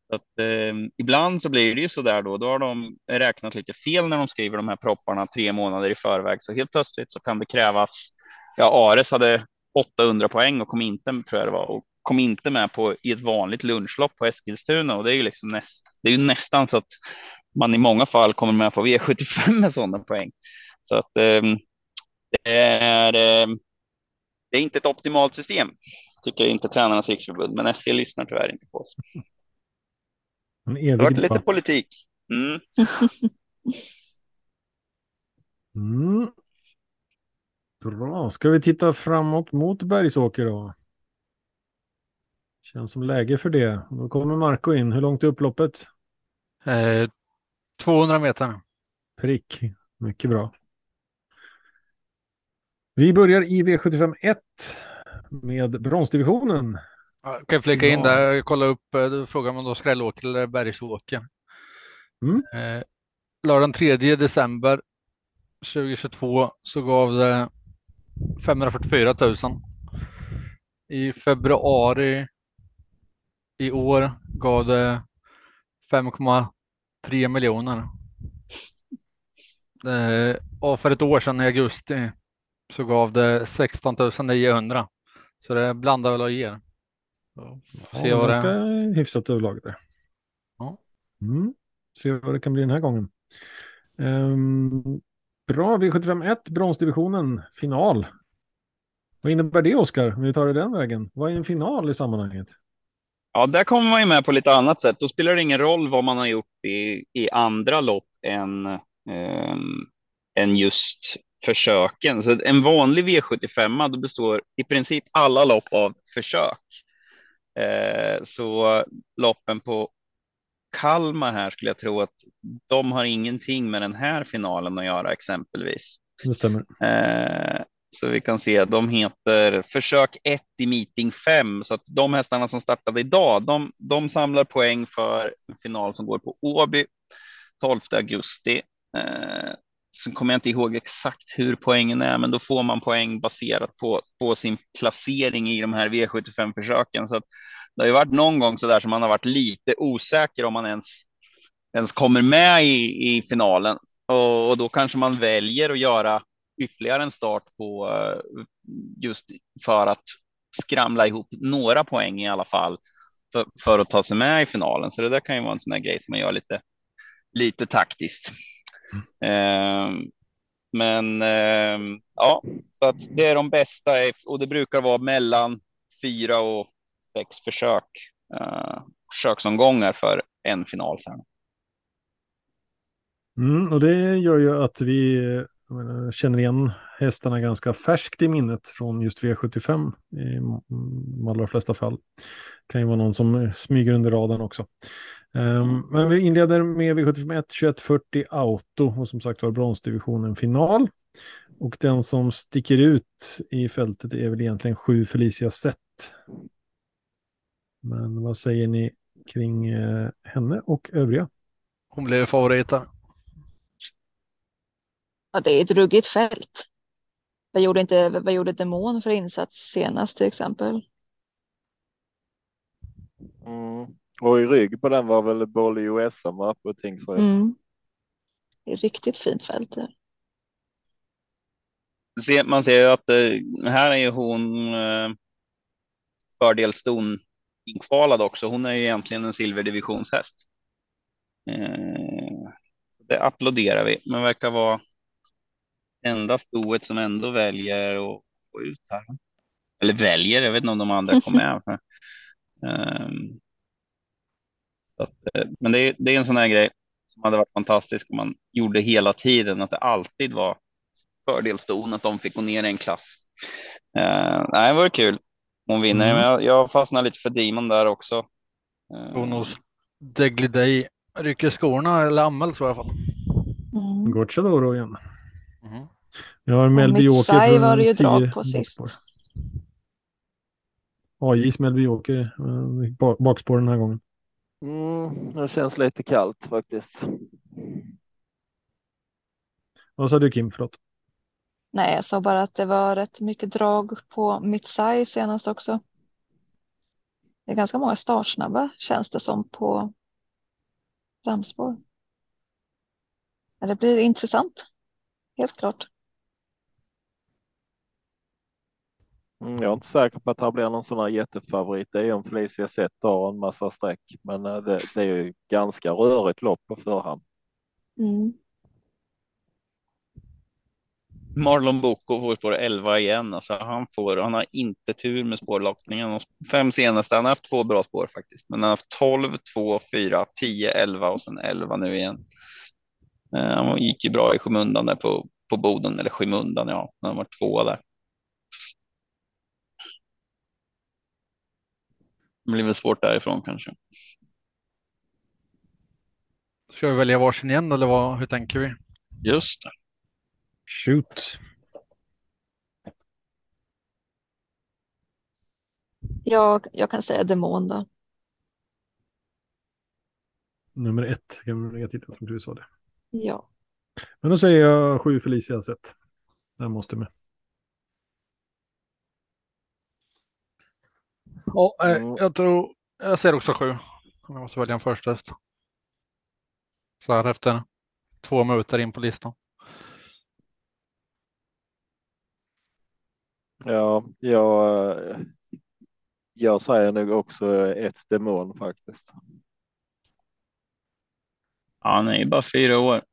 Speaker 5: Så att, eh, ibland så blir det ju så där då. Då har de räknat lite fel när de skriver de här propparna tre månader i förväg. Så helt plötsligt så kan det krävas. Ja, Ares hade 800 poäng och kom inte, tror jag det var, och kom inte med på i ett vanligt lunchlopp på Eskilstuna och det är ju liksom näst, det är ju nästan så att man i många fall kommer med på V75 med sådana poäng. Så att eh, det är. Eh, det är inte ett optimalt system, tycker inte Tränarnas riksförbund, men ST lyssnar tyvärr inte på oss. Det har varit lite politik. Mm. [laughs]
Speaker 1: mm. Bra, ska vi titta framåt mot Bergsåker då? Känns som läge för det. Då kommer Marco in. Hur långt är upploppet?
Speaker 2: Eh, 200 meter.
Speaker 1: Prick. Mycket bra. Vi börjar i V75 1 med bronsdivisionen.
Speaker 2: Jag kan flika in där, kolla upp, eh, frågar om då Skrällåker eller Bergsåker. Mm. Eh, lördagen 3 december 2022 så gav det 544 000. I februari i år gav det 5,3 miljoner. Eh, och för ett år sedan i augusti så gav det 16 900. Så det blandar väl och ger.
Speaker 1: Se ja, vad ganska det... hyfsat överlag där. Ja. Mm. Se vad det kan bli den här gången. Um, bra, V751, bronsdivisionen, final. Vad innebär det, Oskar? Om vi tar det den vägen. Vad är en final i sammanhanget?
Speaker 5: Ja, där kommer man ju med på lite annat sätt. Då spelar det ingen roll vad man har gjort i, i andra lopp än, eh, än just försöken. Så en vanlig V75 då består i princip alla lopp av försök. Eh, så loppen på Kalmar här skulle jag tro att de har ingenting med den här finalen att göra exempelvis.
Speaker 1: Det stämmer.
Speaker 5: Eh, så vi kan se, de heter försök 1 i meeting 5, så att de hästarna som startade idag, de, de samlar poäng för en final som går på Åby 12 augusti. Eh, sen kommer jag inte ihåg exakt hur poängen är, men då får man poäng baserat på, på sin placering i de här V75-försöken. Så att det har ju varit någon gång så där som man har varit lite osäker om man ens, ens kommer med i, i finalen. Och, och då kanske man väljer att göra ytterligare en start på eh, just för att skramla ihop några poäng i alla fall för, för att ta sig med i finalen. Så det där kan ju vara en sån här grej som man gör lite, lite taktiskt. Eh, men eh, ja, så att det är de bästa och det brukar vara mellan fyra och sex försök, eh, försöksomgångar för en final. Sen.
Speaker 1: Mm, och det gör ju att vi menar, känner igen hästarna ganska färskt i minnet från just V75 i de allra flesta fall. Det kan ju vara någon som smyger under radarn också. Um, men vi inleder med V75 2140 Auto och som sagt var bronsdivisionen final. Och den som sticker ut i fältet är väl egentligen sju Felicia Sett. Men vad säger ni kring eh, henne och övriga?
Speaker 2: Hon blev favoriten.
Speaker 4: Ja, det är ett ruggigt fält. Vad gjorde, inte, vad gjorde Demon för insats senast till exempel?
Speaker 3: Mm. Och i rygg på den var väl Bolly USM på Tingsryd. Mm.
Speaker 4: Det är riktigt fint fält.
Speaker 5: Man ser ju att eh, här är ju hon eh, fördel ston inkvalad också. Hon är ju egentligen en silverdivisionshäst. Eh, det applåderar vi, men verkar vara enda stoet som ändå väljer att gå ut här. Eller väljer, jag vet inte om de andra kom [laughs] med. um, att, eh, men det är, det är en sån här grej som hade varit fantastisk om man gjorde hela tiden, att det alltid var fördelston att de fick gå ner en klass. Uh, nej, det var kul. Hon vinner, mm. men jag, jag fastnar lite för Demon där också.
Speaker 2: Uh, Bonus Degly Day rycker skorna eller jag i alla fall.
Speaker 1: Mm. Gocciadoro igen. Jag har Melby Joker
Speaker 4: från var det ju drag på sist.
Speaker 1: AJs Melby Joker eh, bakspår den här gången.
Speaker 3: Mm, det känns lite kallt faktiskt.
Speaker 1: Vad sa du Kim? Förlåt.
Speaker 4: Nej, jag sa bara att det var rätt mycket drag på Mitsai senast också. Det är ganska många startsnabba känns det som på framspår. Det blir intressant. Helt klart.
Speaker 3: Mm, jag är inte säker på att det blir någon sån här jättefavorit. Det är ju om Felicia sett har en massa streck, men eh, det, det är ju ganska rörigt lopp på förhand. Mm.
Speaker 5: Marlon Boko får spår 11 igen. Alltså han, får, han har inte tur med spårlockningen. Fem senaste, han har haft två bra spår faktiskt. Men han har haft 12, 2, 4, 10, 11 och sen 11 nu igen. Eh, han gick ju bra i skymundan där på, på Boden, eller skymundan, ja, han var två där. Det blir väl svårt därifrån kanske.
Speaker 2: Ska vi välja varsin igen eller vad, hur tänker vi?
Speaker 5: Just det.
Speaker 1: Shoot.
Speaker 4: Jag, jag kan säga demon då.
Speaker 1: Nummer ett kan vi lägga till eftersom du sa det.
Speaker 4: Ja.
Speaker 1: Men då säger jag sju Felicia sett. Den måste med.
Speaker 2: Ja, eh, mm. jag tror, jag ser också sju. Jag måste välja en första häst. Så här efter två minuter in på listan.
Speaker 3: Ja, jag, jag säger nog också ett demon faktiskt.
Speaker 5: Ja, han är ju bara fyra år.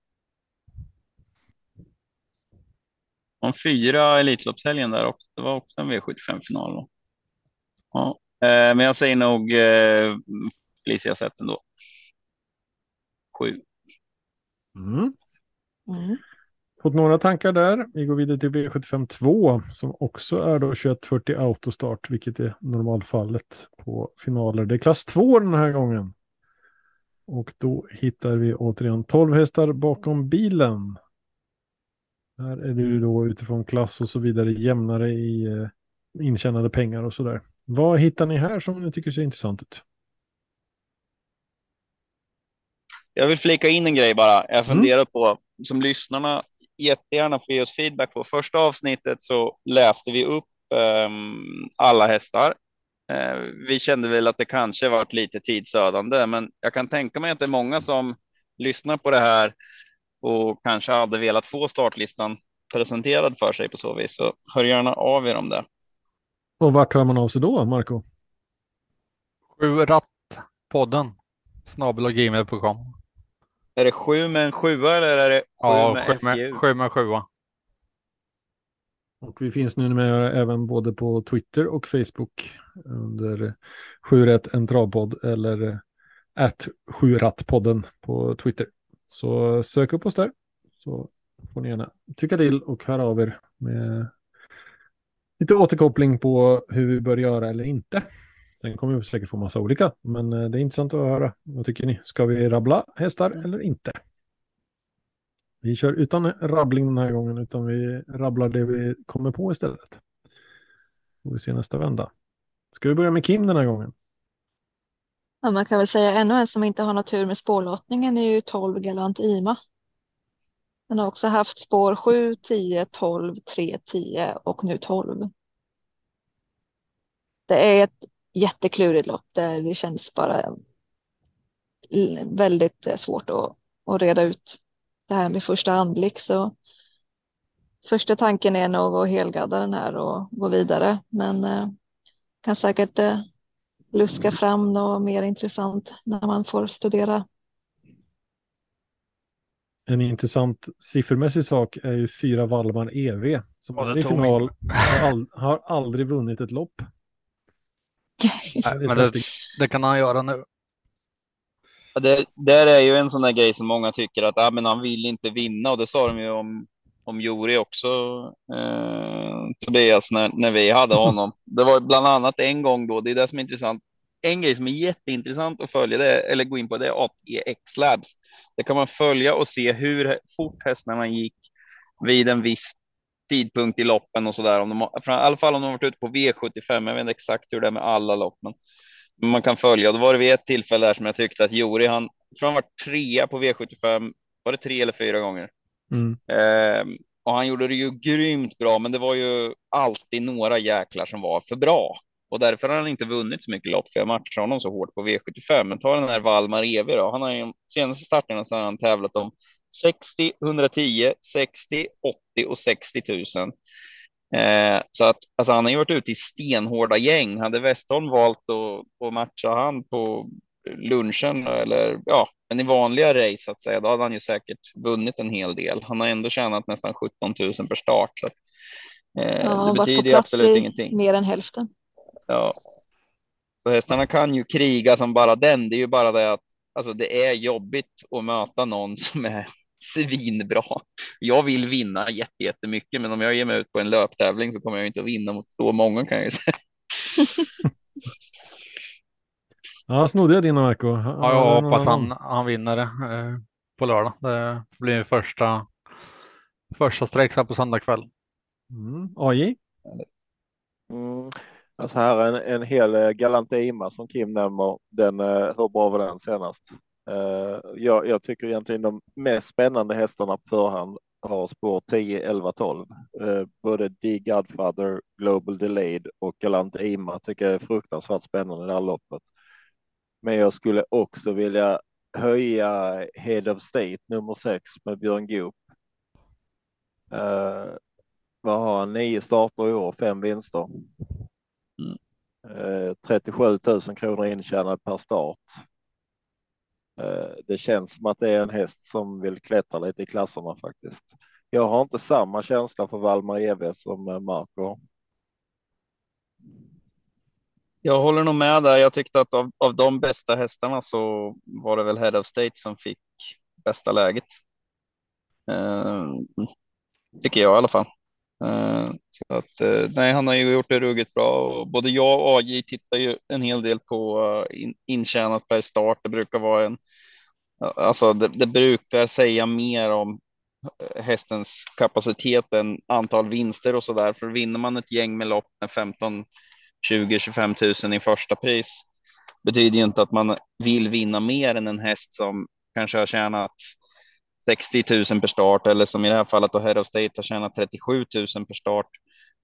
Speaker 5: Om fyra Elitloppshelgen där också. Det var också en V75-final. Ja, eh, men jag säger nog eh, Felicia sett ändå. Sju.
Speaker 1: Mm. Mm. Fått några tankar där. Vi går vidare till V75 2 som också är då 2140 autostart, vilket är normalfallet på finaler. Det är klass 2 den här gången. Och då hittar vi återigen 12 hästar bakom bilen. Här är du då utifrån klass och så vidare jämnare i eh, intjänade pengar och så där. Vad hittar ni här som ni tycker ser intressant ut?
Speaker 5: Jag vill flika in en grej bara. Jag mm. funderar mm. på, som lyssnarna jättegärna få ge oss feedback på. Första avsnittet så läste vi upp um, alla hästar. Uh, vi kände väl att det kanske varit lite tidsödande, men jag kan tänka mig att det är många som lyssnar på det här och kanske hade velat få startlistan presenterad för sig på så vis. Så hör gärna av er om det.
Speaker 1: Och vart hör man av sig då, Marco?
Speaker 2: Sju ratt podden snabel gmail.com.
Speaker 5: Är det sju med en sjua eller är det sju
Speaker 2: ja,
Speaker 5: med
Speaker 2: sju med, sju med sjua.
Speaker 1: Och vi finns nu med även både på Twitter och Facebook under 7 en travpodd eller att 7 podden på Twitter. Så sök upp oss där så får ni gärna tycka till och höra av er med lite återkoppling på hur vi bör göra eller inte. Sen kommer vi säkert få massa olika, men eh, det är intressant att höra. Vad tycker ni? Ska vi rabbla hästar eller inte? Vi kör utan rabbling den här gången, utan vi rabblar det vi kommer på istället. Får vi se nästa vända. Ska vi börja med Kim den här gången?
Speaker 4: Ja, man kan väl säga ännu en som inte har någon tur med spårlottningen är ju 12 Galant Ima. Den har också haft spår 7, 10, 12, 3, 10 och nu 12. Det är ett jätteklurigt lopp där det känns bara väldigt eh, svårt att, att reda ut det här med första anblick. Så första tanken är nog att helgadda den här och gå vidare, men eh, kan säkert eh, luska fram något mer intressant när man får studera.
Speaker 1: En intressant siffermässig sak är ju fyra Valmar EV som ja, är i final har, ald har aldrig vunnit ett lopp.
Speaker 2: Nej, men det, det, kan han göra nu.
Speaker 5: Det där är ju en sån där grej som många tycker att ah, men han vill inte vinna och det sa de ju om, om Juri också, eh, Tobias, när, när vi hade honom. Det var bland annat en gång då, det är det som är intressant. En grej som är jätteintressant att följa, det, eller gå in på, det är ATX Labs. Det kan man följa och se hur fort hästarna gick vid en viss tidpunkt i loppen och så där. Om de, I alla fall om de varit ute på V75. Jag vet inte exakt hur det är med alla lopp, men man kan följa. Då var det vid ett tillfälle där som jag tyckte att Jori, han tror han var trea på V75. Var det tre eller fyra gånger? Mm. Eh, och han gjorde det ju grymt bra, men det var ju alltid några jäklar som var för bra. Och därför har han inte vunnit så mycket lopp, för jag matchar honom så hårt på V75. Men ta den här Valmar Evi då. Han har ju senaste starterna så har han tävlat om 60, 110, 60, 80 och 60 000. Eh, så att alltså, han har ju varit ute i stenhårda gäng. Hade Westholm valt att, att matcha han på lunchen eller ja, men i vanliga race så att säga, då hade han ju säkert vunnit en hel del. Han har ändå tjänat nästan 17 000 per start. Så att,
Speaker 4: eh, ja, det betyder ju absolut ingenting. Mer än hälften.
Speaker 5: Ja. Så hästarna kan ju kriga som bara den. Det är ju bara det att alltså, det är jobbigt att möta någon som är [laughs] svinbra. Jag vill vinna jättemycket, men om jag ger mig ut på en löptävling så kommer jag inte att vinna mot så många kan jag ju [laughs] säga. [laughs]
Speaker 1: ja, snodde jag dina Marco?
Speaker 2: Ja, jag hoppas han, han vinner det eh, på lördag. Det blir första första sträck på söndag kväll.
Speaker 1: Mm. AJ?
Speaker 3: Mm. Alltså här är en, en hel eh, Galantima som Kim nämner. Den, eh, hur bra var den senast? Uh, jag, jag, tycker egentligen de mest spännande hästarna på förhand har spår 10, 11, 12. Uh, både The Godfather, Global Delayed och Galant Ima tycker jag är fruktansvärt spännande i det här loppet. Men jag skulle också vilja höja Head of State nummer 6 med Björn Goop. Uh, vad har han? Nio starter i år, fem vinster. Eh, 37 000 kronor intjänade per start. Eh, det känns som att det är en häst som vill klättra lite i klasserna faktiskt. Jag har inte samma känsla för Valmar EV som eh, Marco.
Speaker 5: Jag håller nog med där. Jag tyckte att av, av de bästa hästarna så var det väl Head of State som fick bästa läget. Ehm, tycker jag i alla fall. Eh, så att, eh, nej, han har ju gjort det ruggigt bra och både jag och AJ tittar ju en hel del på eh, in, intjänat per start. Det brukar vara en, alltså det, det brukar säga mer om hästens kapacitet än antal vinster och så där. För vinner man ett gäng med lopp med 15, 20, 25 000 i första pris betyder ju inte att man vill vinna mer än en häst som kanske har tjänat 60 000 per start eller som i det här fallet då Head of State har tjänat 37 000 per start.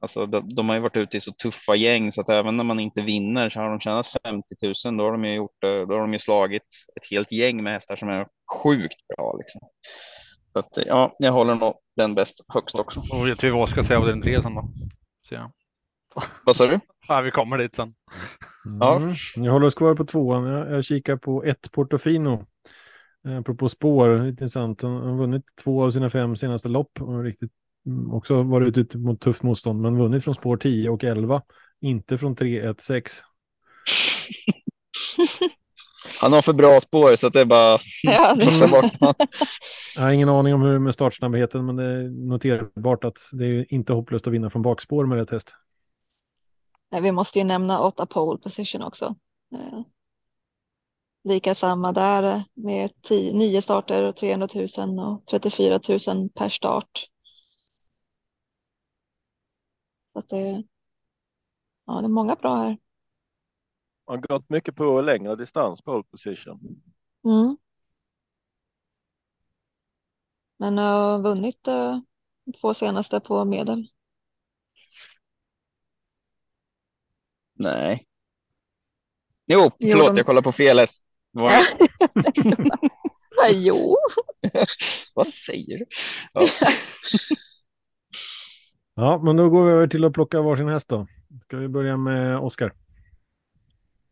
Speaker 5: Alltså de, de, har ju varit ute i så tuffa gäng så att även när man inte vinner så har de tjänat 50 000. Då har de ju gjort, då har de ju slagit ett helt gäng med hästar som är sjukt bra liksom. Så att, ja, jag håller nog den bäst högst också.
Speaker 2: Och vet vi vad ska säga av den tre sen då? Så, ja.
Speaker 5: Vad sa du?
Speaker 2: Ja, vi kommer dit sen.
Speaker 1: Mm. Ja. Jag håller oss kvar på tvåan. Jag, jag kikar på ett Portofino. Eh, apropå spår, intressant. Han har vunnit två av sina fem senaste lopp och riktigt mm, också varit ute mot tufft motstånd, men vunnit från spår 10 och 11, inte från 3, 1, 6.
Speaker 5: Han har för bra spår så att det är bara [laughs]
Speaker 4: Ja,
Speaker 5: bort. [laughs]
Speaker 1: Jag har ingen aning om hur med startsnabbheten, men det är noterbart att det är inte hopplöst att vinna från bakspår med rätt häst.
Speaker 4: Nej, vi måste ju nämna åtta pole position också. Lika samma där eh, med 10, nio starter och 300 000 och 34 000 per start. Så att det, ja, det är många bra här.
Speaker 3: har gått mycket på längre distans pole position.
Speaker 4: Mm. Men har vunnit eh, två senaste på medel.
Speaker 5: Nej. Jo,
Speaker 4: Jo,
Speaker 5: förlåt,
Speaker 4: de-
Speaker 5: jag kollar på fel häst. Vad, [laughs]
Speaker 4: Ja, jo, [laughs]
Speaker 5: vad säger du? Ja. [laughs]
Speaker 1: Ja, men då går vi över till att plocka varsin häst då. Ska vi börja med Oskar?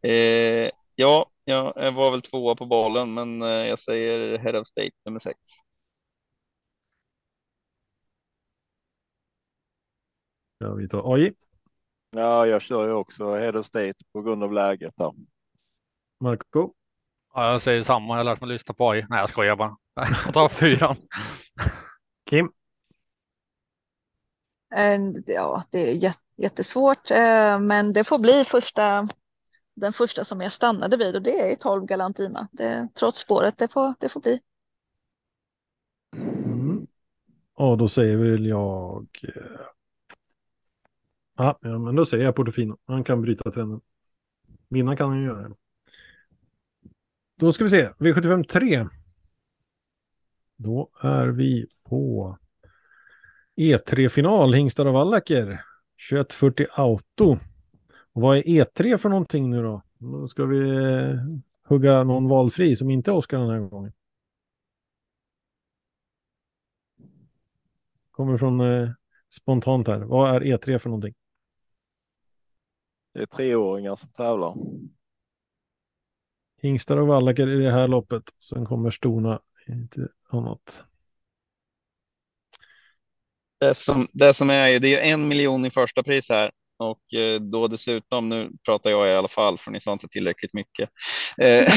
Speaker 5: Eh, ja, jag var väl tvåa på bollen, men eh, jag säger Head of State nummer sex.
Speaker 1: Ja, vi tar AJ,
Speaker 3: Ja, jag kör ju också Head of State på grund av läget där.
Speaker 1: Marco,
Speaker 2: Ja, jag säger samma. Jag har lärt mig lyssna på AI. Nej, jag skojar bara. [laughs] Jag tar fyran.
Speaker 1: Kim,
Speaker 4: Eh, ja, det är jät- jättesvårt, eh, men det får bli första, den första som jag stannade vid och det är 12 Galant Ima. Det, trots spåret, det får, det får bli.
Speaker 1: Mm. Ja, då säger väl jag... eh, Ja, ja, men då säger jag Portofino. Han kan bryta trenden. Vinna kan han ju göra. Då ska vi se. V75 3. Då är vi på E3-final, Hingstar och Wallacker. 2140 Auto. Och vad är E3 för någonting nu då? Då ska vi eh, hugga någon valfri som inte är Oskar den här gången. Kommer från eh, spontant här. Vad är E3 för någonting?
Speaker 3: Det är treåringar som tävlar.
Speaker 1: Hingstar och Wallacker i det här loppet. Sen kommer Stona inte annat.
Speaker 5: Det som, det som är ju, det är en miljon i första pris här och eh, då dessutom, nu pratar jag i alla fall för ni sa inte tillräckligt mycket. Eh, [laughs]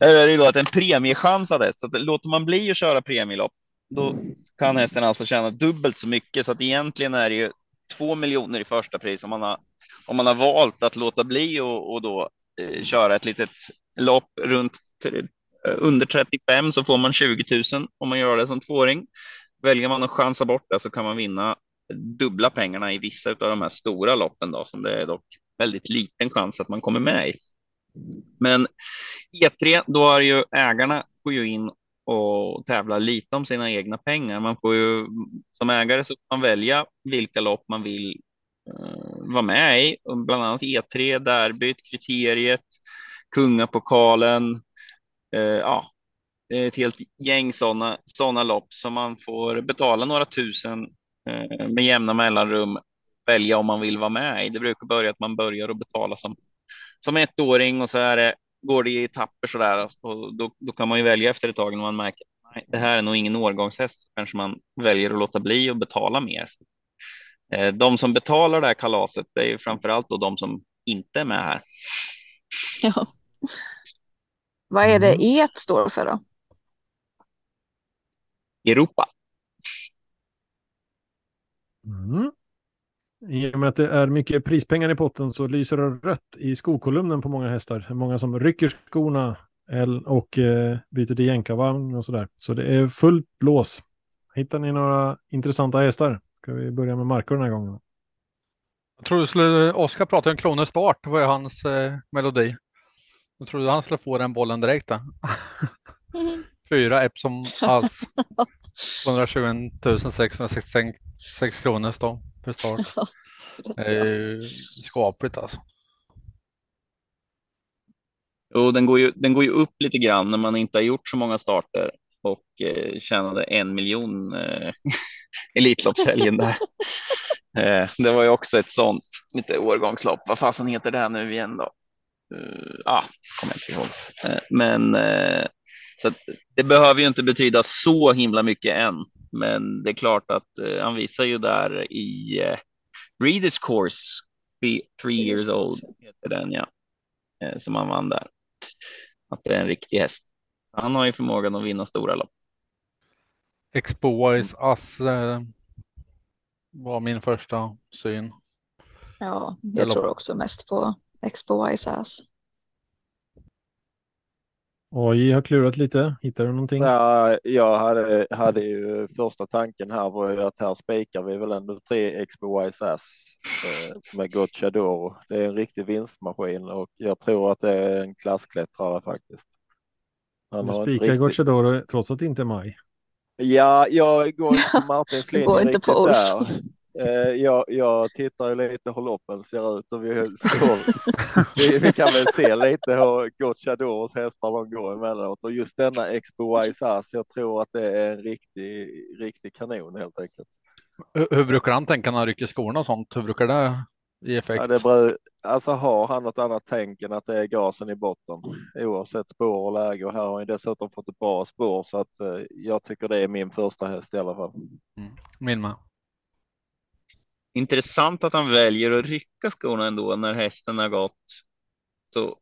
Speaker 5: här är det ju då att en premiechans häst, så att låter man bli att köra premielopp, då kan hästen alltså tjäna dubbelt så mycket, så att egentligen är det ju två miljoner i första pris om man har, om man har valt att låta bli och, och då Eh, köra ett litet lopp runt eh, under 35 så får man 20 000 om man gör det som tvååring. Väljer man att chansa bort det så kan man vinna dubbla pengarna i vissa av de här stora loppen då, som det är dock väldigt liten chans att man kommer med i. Men E3, då är ju ägarna går ju in och tävlar lite om sina egna pengar. Man får ju som ägare så kan man välja vilka lopp man vill Eh, var vara med i, bland annat E3, derbyt, kriteriet, kungapokalen. Eh, ja, det är ett helt gäng sådana såna lopp som man får betala några tusen eh, med jämna mellanrum välja om man vill vara med i. Det brukar börja att man börjar att betala som, som ettåring och så är det, går det i etapper så där och då, då kan man ju välja efter ett tag när man märker nej, det här är nog ingen årgångshäst. Så kanske man väljer att låta bli och betala mer. Så de som betalar det här kalaset, det är ju framför allt då de som inte är med här.
Speaker 4: Ja. Vad är det E står för då?
Speaker 5: Europa.
Speaker 1: Mm. I och med att det är mycket prispengar i potten så lyser det rött i skokolumnen på många hästar. Många som rycker skorna och eh, byter till jänkarvagn och sådär. Så det är fullt blås. Hittar ni några intressanta hästar? Ska vi börja med Marco den här gången?
Speaker 2: Jag tror du skulle, Oskar pratade om Kronor Start, det var ju hans eh, melodi. Jag trodde han skulle få den bollen direkt. Där. [laughs] fyra Epsom As 221 666 kronor då för start. [laughs] Det är ju skapligt alltså.
Speaker 5: Jo, den går, ju, den går ju upp lite grann när man inte har gjort så många starter och eh, tjänade en miljon eh, Elitloppshelgen där. [laughs] eh, det var ju också ett sånt lite årgångslopp. Vad fasen heter det här nu igen då? Uh, ah, kommer inte ihåg. Uh, men så det behöver ju inte betyda så himla mycket än. Men det är klart att han visar ju där i Breeders Course, three, three years old, heter den ja, som han vann där. Att det är en riktig häst. Han har ju förmågan att vinna stora lopp.
Speaker 2: Expo Wise Ass var min första syn.
Speaker 4: Ja, jag tror också mest på Expo Wise Ass.
Speaker 1: AI har klurat lite. Hittar du någonting?
Speaker 3: Ja, jag hade, hade ju första tanken här var ju att här spikar vi väl ändå tre Expo Wise eh, med Gocciadoro. Det är en riktig vinstmaskin och jag tror att det är en klassklättrare faktiskt.
Speaker 1: Han du spikar riktigt... Gocciadoro trots att det inte är maj.
Speaker 3: Ja, jag går inte på [laughs] Martins linje
Speaker 4: går inte på Olsson.
Speaker 3: Eh, jag, jag tittar ju lite hur loppen ser ut och vi, står, vi, vi, kan väl se lite hur Gocciadoros hästar de går emellanåt och just denna Expo Wise Ass, jag tror att det är en riktig, riktig kanon helt enkelt.
Speaker 2: Hur, hur brukar han tänka när han rycker skorna och sånt? Hur brukar det ge effekt?
Speaker 3: Ja, det beror, alltså har han något annat tänk än att det är gasen i botten oavsett spår och läge och här har han dessutom fått ett bra spår så att eh, jag tycker det är min första häst i alla fall.
Speaker 2: Mm, min med
Speaker 5: intressant att han väljer att rycka skorna ändå när hästen har gått så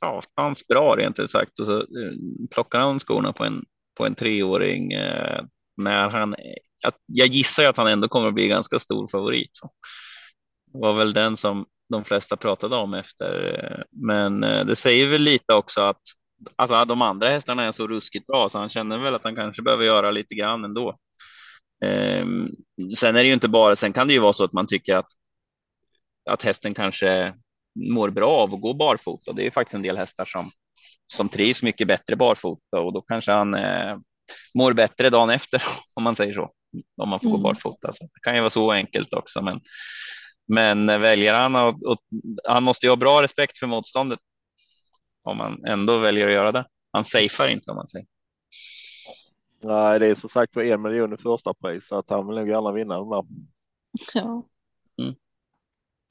Speaker 5: satans bra rent ut sagt och så eh, plockar han skorna på en på en treåring eh, när han. Jag gissar att han ändå kommer att bli ganska stor favorit. Var väl den som de flesta pratade om efter, men eh, det säger väl lite också att alltså, de andra hästarna är så ruskigt bra så han känner väl att han kanske behöver göra lite grann ändå. Ehm, sen är det ju inte bara, sen kan det ju vara så att man tycker att, att hästen kanske mår bra av att gå barfota. Det är ju faktiskt en del hästar som, som trivs mycket bättre barfota och då kanske han eh, mår bättre dagen efter [laughs] om man säger så. Om man får mm. gå barfota. Så det kan ju vara så enkelt också. Men, men väljer han och, och han måste ju ha bra respekt för motståndet om man ändå väljer att göra det. Han safear inte om man säger.
Speaker 3: Nej, det är som sagt för en miljon i första pris så att han vill nog gärna vinna den där.
Speaker 4: Ja.
Speaker 2: Mm.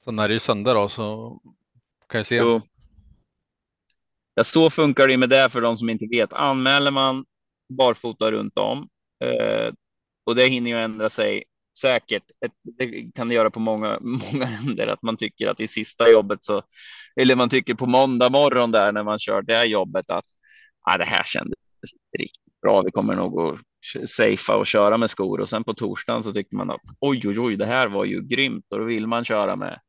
Speaker 2: Så när det är söndag då så kan jag se. Jo.
Speaker 5: Ja, så funkar det med det för de som inte vet. Anmäler man barfota runt om eh, och det hinner ju ändra sig säkert. Det kan det göra på många, [laughs] många händer att man tycker att i sista jobbet så eller man tycker på måndag morgon där när man kör det jobbet att ah, det här kändes riktigt bra. Vi kommer nog att safea och köra med skor och sen på torsdagen så tyckte man att oj, oj, oj, det här var ju grymt och då vill man köra med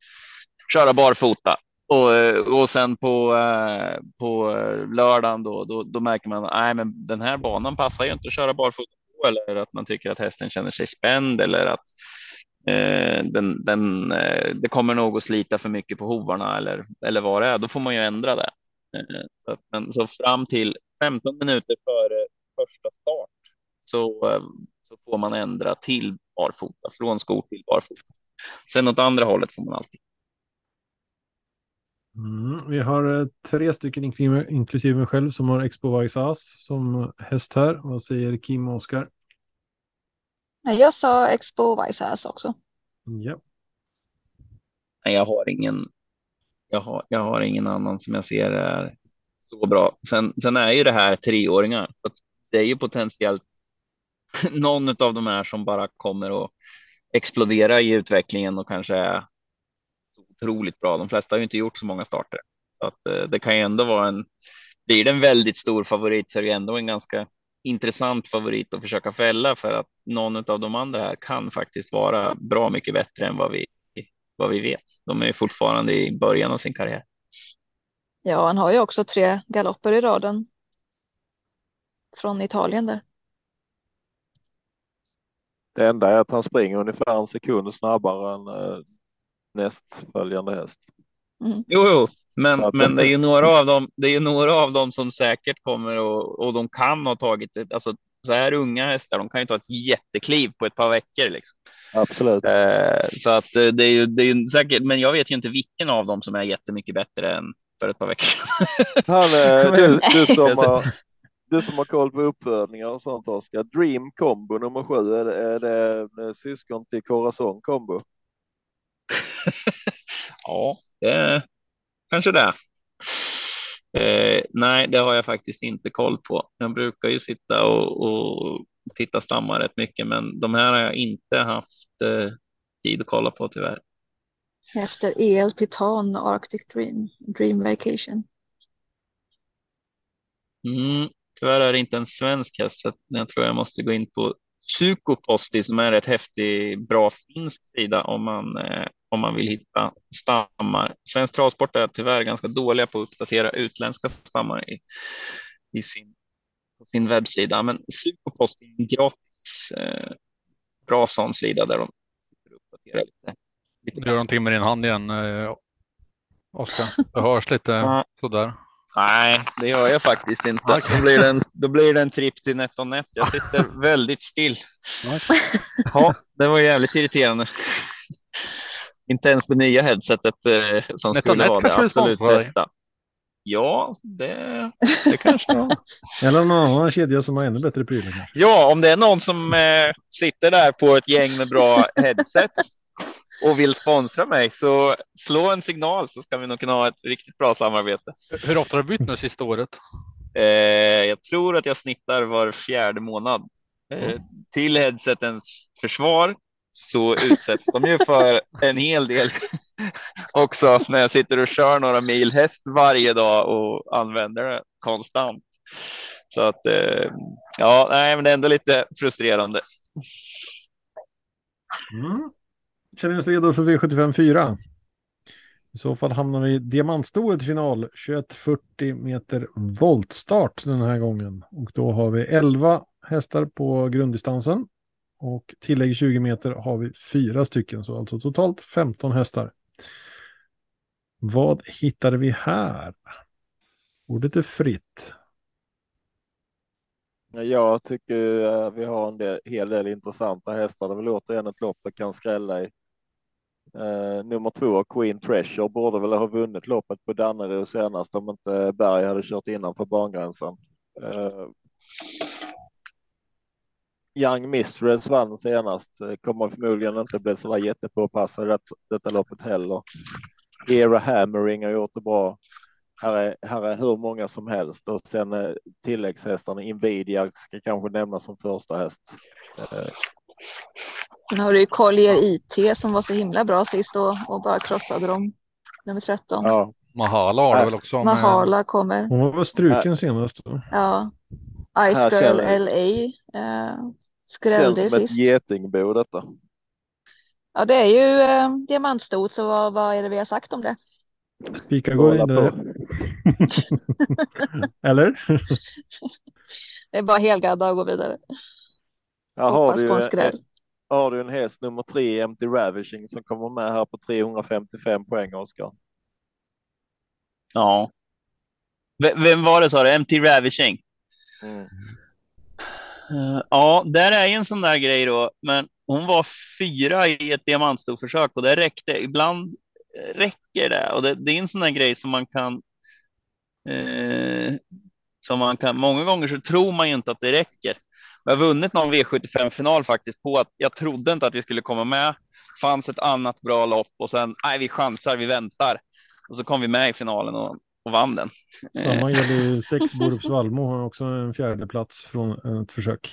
Speaker 5: köra barfota. Och, och sen på, eh, på eh, lördagen då, då, då märker man att men den här banan passar ju inte att köra barfota eller att man tycker att hästen känner sig spänd eller att eh, den, den, eh, det kommer nog att slita för mycket på hovarna eller, eller vad det är. Då får man ju ändra det. Eh, så, men, så fram till 15 minuter före första start så, eh, så får man ändra till barfota, från skor till barfota. Sen åt andra hållet får man alltid.
Speaker 1: Mm, vi har eh, tre stycken inklusive mig själv som har Expo Vaisas som häst här. Vad säger Kim och Oskar?
Speaker 4: Jag sa Expo Vaisas också.
Speaker 1: Ja.
Speaker 5: Nej, jag har ingen. Jag har, jag har ingen annan som jag ser är så bra. Sen, sen är ju det här treåringar. Så att det är ju potentiellt [laughs] någon av de här som bara kommer att explodera i utvecklingen och kanske är otroligt bra. De flesta har ju inte gjort så många starter så att eh, det kan ju ändå vara en. Blir det en väldigt stor favorit så är det ändå en ganska intressant favorit att försöka fälla för att någon av de andra här kan faktiskt vara bra mycket bättre än vad vi vad vi vet. De är fortfarande i början av sin karriär.
Speaker 4: Ja, han har ju också tre galopper i raden från Italien där.
Speaker 3: Det enda är att han springer ungefär en sekund snabbare än eh, nästföljande häst.
Speaker 5: Mm. Jo, jo, men, men det är ju några av dem. Det är ju några av dem som säkert kommer och, och de kan ha tagit det. Alltså så här unga hästar, de kan ju ta ett jättekliv på ett par veckor. Liksom.
Speaker 3: Absolut.
Speaker 5: Eh, så att eh, det är ju, det är ju säkert, men jag vet ju inte vilken av dem som är jättemycket bättre än för ett par veckor [laughs]
Speaker 3: Han, eh, [laughs] du, du, som har, du som har koll på uppfödningar och sånt Oskar. Dream Combo nummer sju, är det, är det syskon till Corazon Combo? [laughs]
Speaker 5: ja, det kanske det. Eh, nej, det har jag faktiskt inte koll på. Jag brukar ju sitta och, och titta stammar rätt mycket, men de här har jag inte haft eh, tid att kolla på tyvärr.
Speaker 4: Efter EL Titan Arctic Dream, Dream Vacation.
Speaker 5: Mm, tyvärr är det inte en svensk häst, så jag tror jag måste gå in på Sukoposti som är ett häftig, bra finsk sida om man, eh, om man vill hitta stammar. Svensk travsport är tyvärr ganska dåliga på att uppdatera utländska stammar i, i sin, på sin webbsida, men Sukoposti är en gratis eh, bra sån sida där de uppdaterar lite.
Speaker 2: lite. Du gör någonting med din hand igen, eh, Oskar. Det hörs lite [laughs] sådär.
Speaker 5: Nej, det gör jag faktiskt inte. Då blir det en, då blir det en tripp till NetOnNet. Jag sitter [laughs] väldigt still. Ja, det var jävligt irriterande. Inte ens det nya headsetet eh, som skulle vara det absolut bästa. Ja, det, det kanske var. [laughs]
Speaker 1: Eller någon annan kedja som har ännu bättre prylar.
Speaker 5: Ja, om det är någon som eh, sitter där på ett gäng med bra [laughs] headset och vill sponsra mig så slå en signal så ska vi nog kunna ha ett riktigt bra samarbete.
Speaker 2: Hur ofta har du bytt nu sista året?
Speaker 5: Eh, jag tror att jag snittar var fjärde månad. Eh, till headsetens försvar så utsätts de ju för en hel del [laughs] också när jag sitter och kör några mil häst varje dag och använder det konstant. Så att eh, ja, nej, men det är ändå lite frustrerande.
Speaker 1: Mm. Känner ni oss redo för V75 4? I så fall hamnar vi i diamantstoet final, 2140 meter voltstart den här gången. Och då har vi 11 hästar på grunddistansen. Och tillägg 20 meter har vi fyra stycken, så alltså totalt 15 hästar. Vad hittade vi här? Ordet är fritt.
Speaker 3: Jag tycker eh, vi har en del, hel del intressanta hästar. Det är väl återigen ett lopp det kan skrälla i. Uh, nummer två, Queen Treasure, borde väl ha vunnit loppet på Danneryd senast om inte Berg hade kört innanför bangränsen. Uh, eh, Young Mistress vann senast, kommer förmodligen inte bli så där jättepåpassad det, detta loppet heller. Era Hammering har gjort det bra. Här är, här är hur många som helst och sen eh, tilläggshästarna Invidia ska kanske nämnas som första häst. Eh,
Speaker 4: Sen har du ju Collier IT som var så himla bra sist och, och bara krossade dem. Nummer 13. Ja.
Speaker 2: Mahala har det väl också.
Speaker 4: Mahala kommer.
Speaker 1: Hon var struken senast. Då.
Speaker 4: Ja. Ice Girl LA eh, skrällde
Speaker 3: Känns som sist. ett getingbo detta.
Speaker 4: Ja, det är ju eh, diamantstot, så vad, vad är det vi har sagt om det?
Speaker 1: Spika går vidare. [laughs] Eller?
Speaker 4: det är bara helgadda och gå vidare.
Speaker 3: Ja, har du, på en skräll. har du en häst nummer tre, MT Ravishing, som kommer med här på 355 poäng, Oskar?
Speaker 5: Ja. V vem var det sa du? MT Ravishing? Mm. Eh, ja, där är ju en sån där grej då, men hon var fyra i ett diamantstorförsök och det räckte. Ibland eh, räcker det och det, det, är en sån där grej som man kan. Eh, som man kan. Många gånger så tror man ju inte att det räcker. Jag har vunnit någon V75 final faktiskt på att jag trodde inte att vi skulle komma med. Fanns ett annat bra lopp och sen nej, vi chansar, vi väntar och så kom vi med i finalen och, och vann den.
Speaker 1: Samma gäller ju [laughs] sex Borups Valmo har också en fjärde plats från ett försök.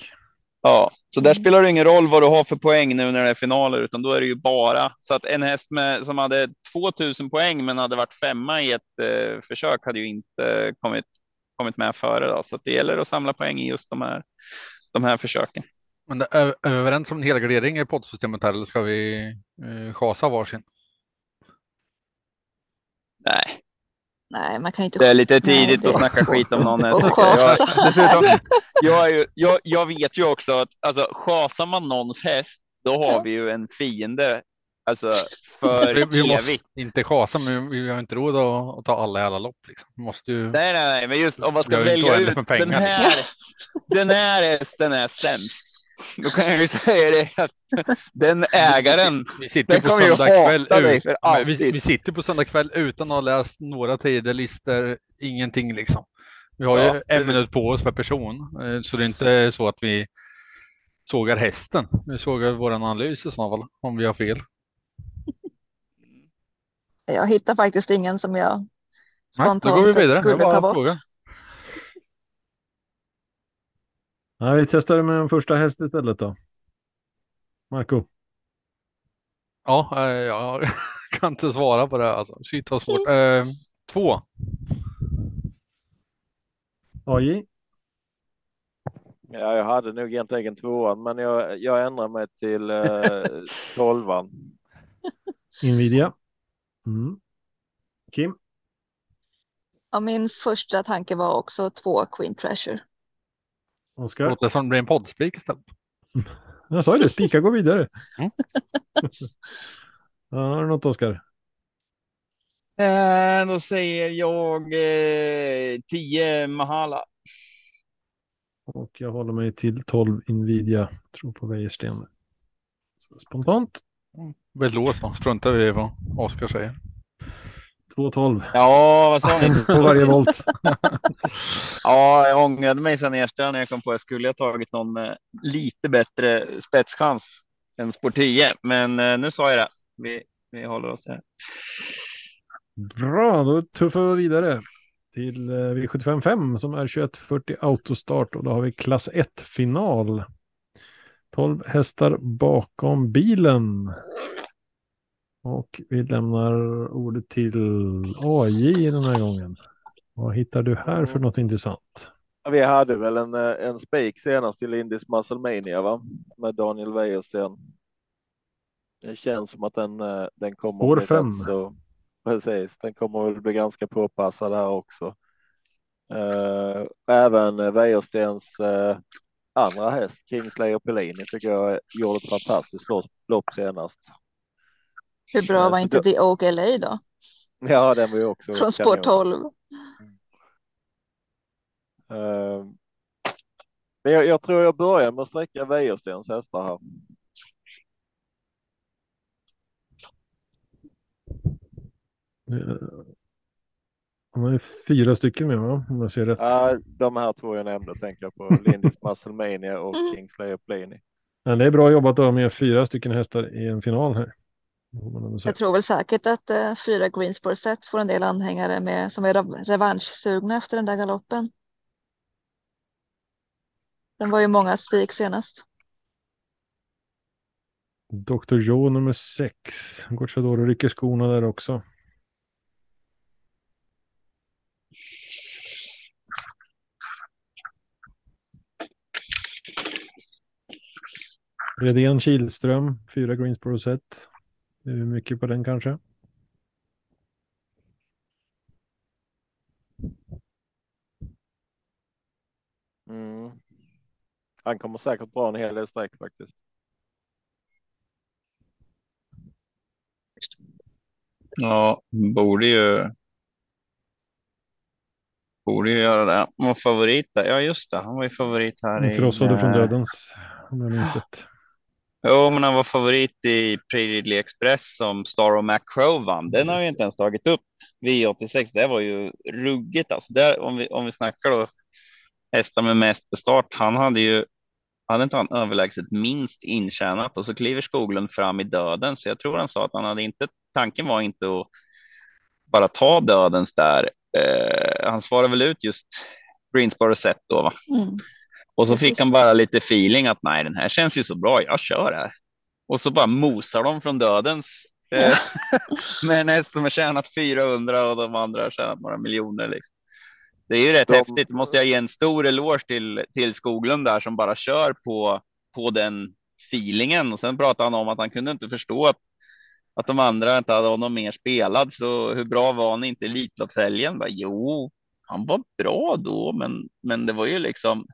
Speaker 5: Ja, så där spelar det ingen roll vad du har för poäng nu när det är finaler, utan då är det ju bara så att en häst med, som hade 2000 poäng men hade varit femma i ett eh, försök hade ju inte kommit, kommit med före. Då. Så att det gäller att samla poäng i just de här, de här försöken.
Speaker 2: Men är, är vi överens om en helgardering i poddsystemet här eller ska vi eh, chasa varsin?
Speaker 5: Nej,
Speaker 4: Nej, man kan inte.
Speaker 5: Det är lite tidigt Nej, att snacka skit om någon. jag, dessutom, jag, ju, jag, jag, vet ju också att alltså, chasar man någons häst, då har vi ju en fiende Alltså [laughs] för
Speaker 2: vi, vi
Speaker 5: evigt.
Speaker 2: måste inte chasa, men vi har inte råd att, att ta alla i alla lopp. Liksom. Vi måste ju...
Speaker 5: Nej, nej, nej, men just om man ska
Speaker 2: Vi
Speaker 5: välja ut den här. Den här hästen är sämst. Då kan jag ju [laughs] säga det att den ägaren.
Speaker 2: Vi sitter
Speaker 5: Den
Speaker 2: på
Speaker 5: kommer ju
Speaker 2: söndag kväll
Speaker 5: hata dig för
Speaker 2: men vi,
Speaker 5: alltid.
Speaker 2: vi sitter på söndag kväll utan att ha läst några tider, listor, ingenting liksom. Vi har
Speaker 5: Ja,
Speaker 2: ju en minut på oss per person, eh, så det är inte så att vi sågar hästen. Vi sågar vår analys i så fall, om vi har fel.
Speaker 4: Jag hittar faktiskt ingen som jag
Speaker 2: Nej, då
Speaker 4: spontant
Speaker 2: går vi vidare. Jag
Speaker 4: skulle ta bort.
Speaker 2: frågar.
Speaker 1: Ja, vi testar med en första häst istället då. Marco.
Speaker 2: Ja, eh, jag [laughs] kan inte svara på det. Alltså. Shit vad svårt. Eh, två.
Speaker 1: AJ.
Speaker 3: Ja, jag hade nog egentligen tvåan, men jag, jag ändrar mig till eh, [laughs] tolvan.
Speaker 1: Nvidia. Mm. Kim.
Speaker 4: Ja, min första tanke var också två Queen Treasure.
Speaker 1: Oskar.
Speaker 2: Låter som det blir en poddspik istället. [laughs]
Speaker 1: Jag sa ju det, spika går vidare.
Speaker 2: Mm. [laughs]
Speaker 1: ja, har du något Oskar?
Speaker 5: Eh, då säger jag eh, 10 Mahala.
Speaker 1: Och jag håller mig till 12 Nvidia. Tror på Wäjersten. Spontant.
Speaker 2: Väl låst då. Struntar vi i vad Oskar säger.
Speaker 1: 2-12
Speaker 5: Ja, vad sa ni? [laughs]
Speaker 1: på varje volt. [laughs]
Speaker 5: Ja, jag ångrade mig sen i efterhand när jag kom på att jag skulle ha tagit någon med lite bättre spetschans än spår 10. Men eh, nu sa jag det. Vi, vi håller oss här.
Speaker 1: Bra, då tuffar vi vidare till eh, V755 som är 2140 autostart och då har vi klass 1 final. 12 hästar bakom bilen. Och vi lämnar ordet till AJ den här gången. Vad hittar du här för något intressant?
Speaker 3: Vi hade väl en, eh, en spik senast till Lindis Musclemania va? Med Daniel Wäjersten. Det känns som att den, eh, den kommer
Speaker 1: Spår fem.
Speaker 3: Så, precis, den kommer väl bli ganska påpassad här också. Eh, även Wäjerstens andra häst, Kingslayer Pellini, tycker jag gjorde ett fantastiskt lopp senast.
Speaker 4: Hur bra
Speaker 3: Ja,
Speaker 4: var inte
Speaker 3: då-
Speaker 4: The Oak LA då?
Speaker 3: Ja, den var ju också
Speaker 4: Från spår
Speaker 3: kanon.
Speaker 4: 12.
Speaker 3: Eh, Men jag, jag tror jag börjar med att sträcka Wäjerstens hästar här.
Speaker 1: Eh, Han har ju fyra stycken med va? Om jag ser rätt.
Speaker 3: Ja, de här två jag nämnde tänker jag på. [laughs] Lindis Musclemania och Kingslayer Pellini.
Speaker 1: Men det är bra jobbat att ha med fyra stycken hästar i en final här.
Speaker 4: Jag tror väl säkert att eh, fyra Greenspår set får en del anhängare med som är rev- revanschsugna efter den där galoppen. Den var ju många spik senast.
Speaker 1: Dr. Joe nummer sex. Gocciadoro rycker skorna där också. Redén Kihlström, fyra Greensboro set. Mycket på den kanske.
Speaker 3: Mm. Han kommer säkert dra en hel del streck faktiskt.
Speaker 5: Ja, borde ju. Borde ju göra det. Han var favorit där. Ja, just det. Han var ju favorit här.
Speaker 1: Han krossade
Speaker 5: i,
Speaker 1: från
Speaker 5: eh,
Speaker 1: dödens, om jag minns rätt.
Speaker 5: Jo, men han var favorit i Prairie Express som Star och McCrow vann. Den har vi inte ens tagit upp. V86, det var ju ruggigt alltså. Där, om, vi, om vi snackar då hästar med mest bestart. Han hade ju, hade inte han överlägset minst intjänat och så kliver Skoglund fram i döden. Så jag tror han sa att han hade inte, tanken var inte att bara ta dödens där. Eh, han svarade väl ut just Greensboro set då va?
Speaker 4: Mm.
Speaker 5: Och så fick han bara lite feeling att nej, den här känns ju så bra, jag kör här. Och så bara mosar de från dödens. Eh, [laughs] med en häst som har tjänat 400 och de andra har tjänat några miljoner. Liksom. Det är ju rätt
Speaker 3: De-
Speaker 5: häftigt. Måste jag ge en stor eloge till, till Skoglund där som bara kör på, på den feelingen. Och sen pratade han om att han kunde inte förstå att, att de andra inte hade honom mer spelad. Så hur bra var han inte i Elitloppshelgen? Jo, han var bra då, men, men det var ju liksom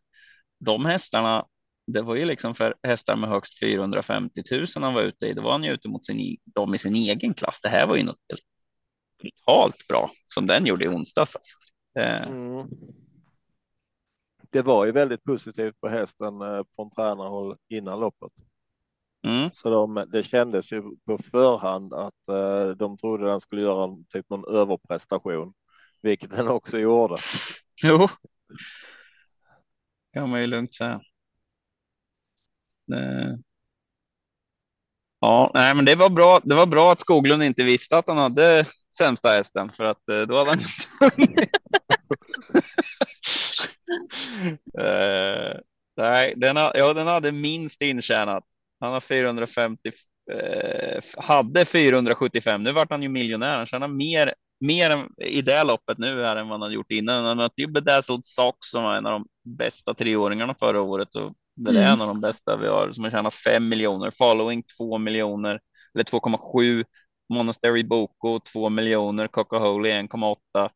Speaker 5: de hästarna det var ju liksom för hästar med högst 450 000 han var ute i. Då var han ju ute mot sin, dem i sin egen klass. Det här var ju något brutalt bra som den gjorde i onsdags. Alltså. Mm.
Speaker 3: Det var ju väldigt positivt på hästen eh, från tränarhåll innan loppet. Mm. Så de, det kändes ju på förhand att uh, de trodde den skulle göra typ någon överprestation, vilket den också gjorde.
Speaker 5: Jo, kan man ju lugnt säga. Det... Eh. Ja, nej, men det var bra. Det var bra att Skoglund inte visste att han hade sämsta hästen för att eh, då hade han inte vunnit. uh, [laughs] nej, den, ja, den hade minst intjänat. Han har 450, hade 475. Nu vart han ju miljonär. Han tjänar mer, mer i det loppet nu här än vad han har gjort innan. Han mötte ju Bedazzled Sox som var en av de bästa treåringarna förra året och det är mm. en av de bästa vi har som har tjänat 5 miljoner. Following 2 miljoner eller 2,7. Monastery Boko 2 miljoner. Coca-Holy 1,8.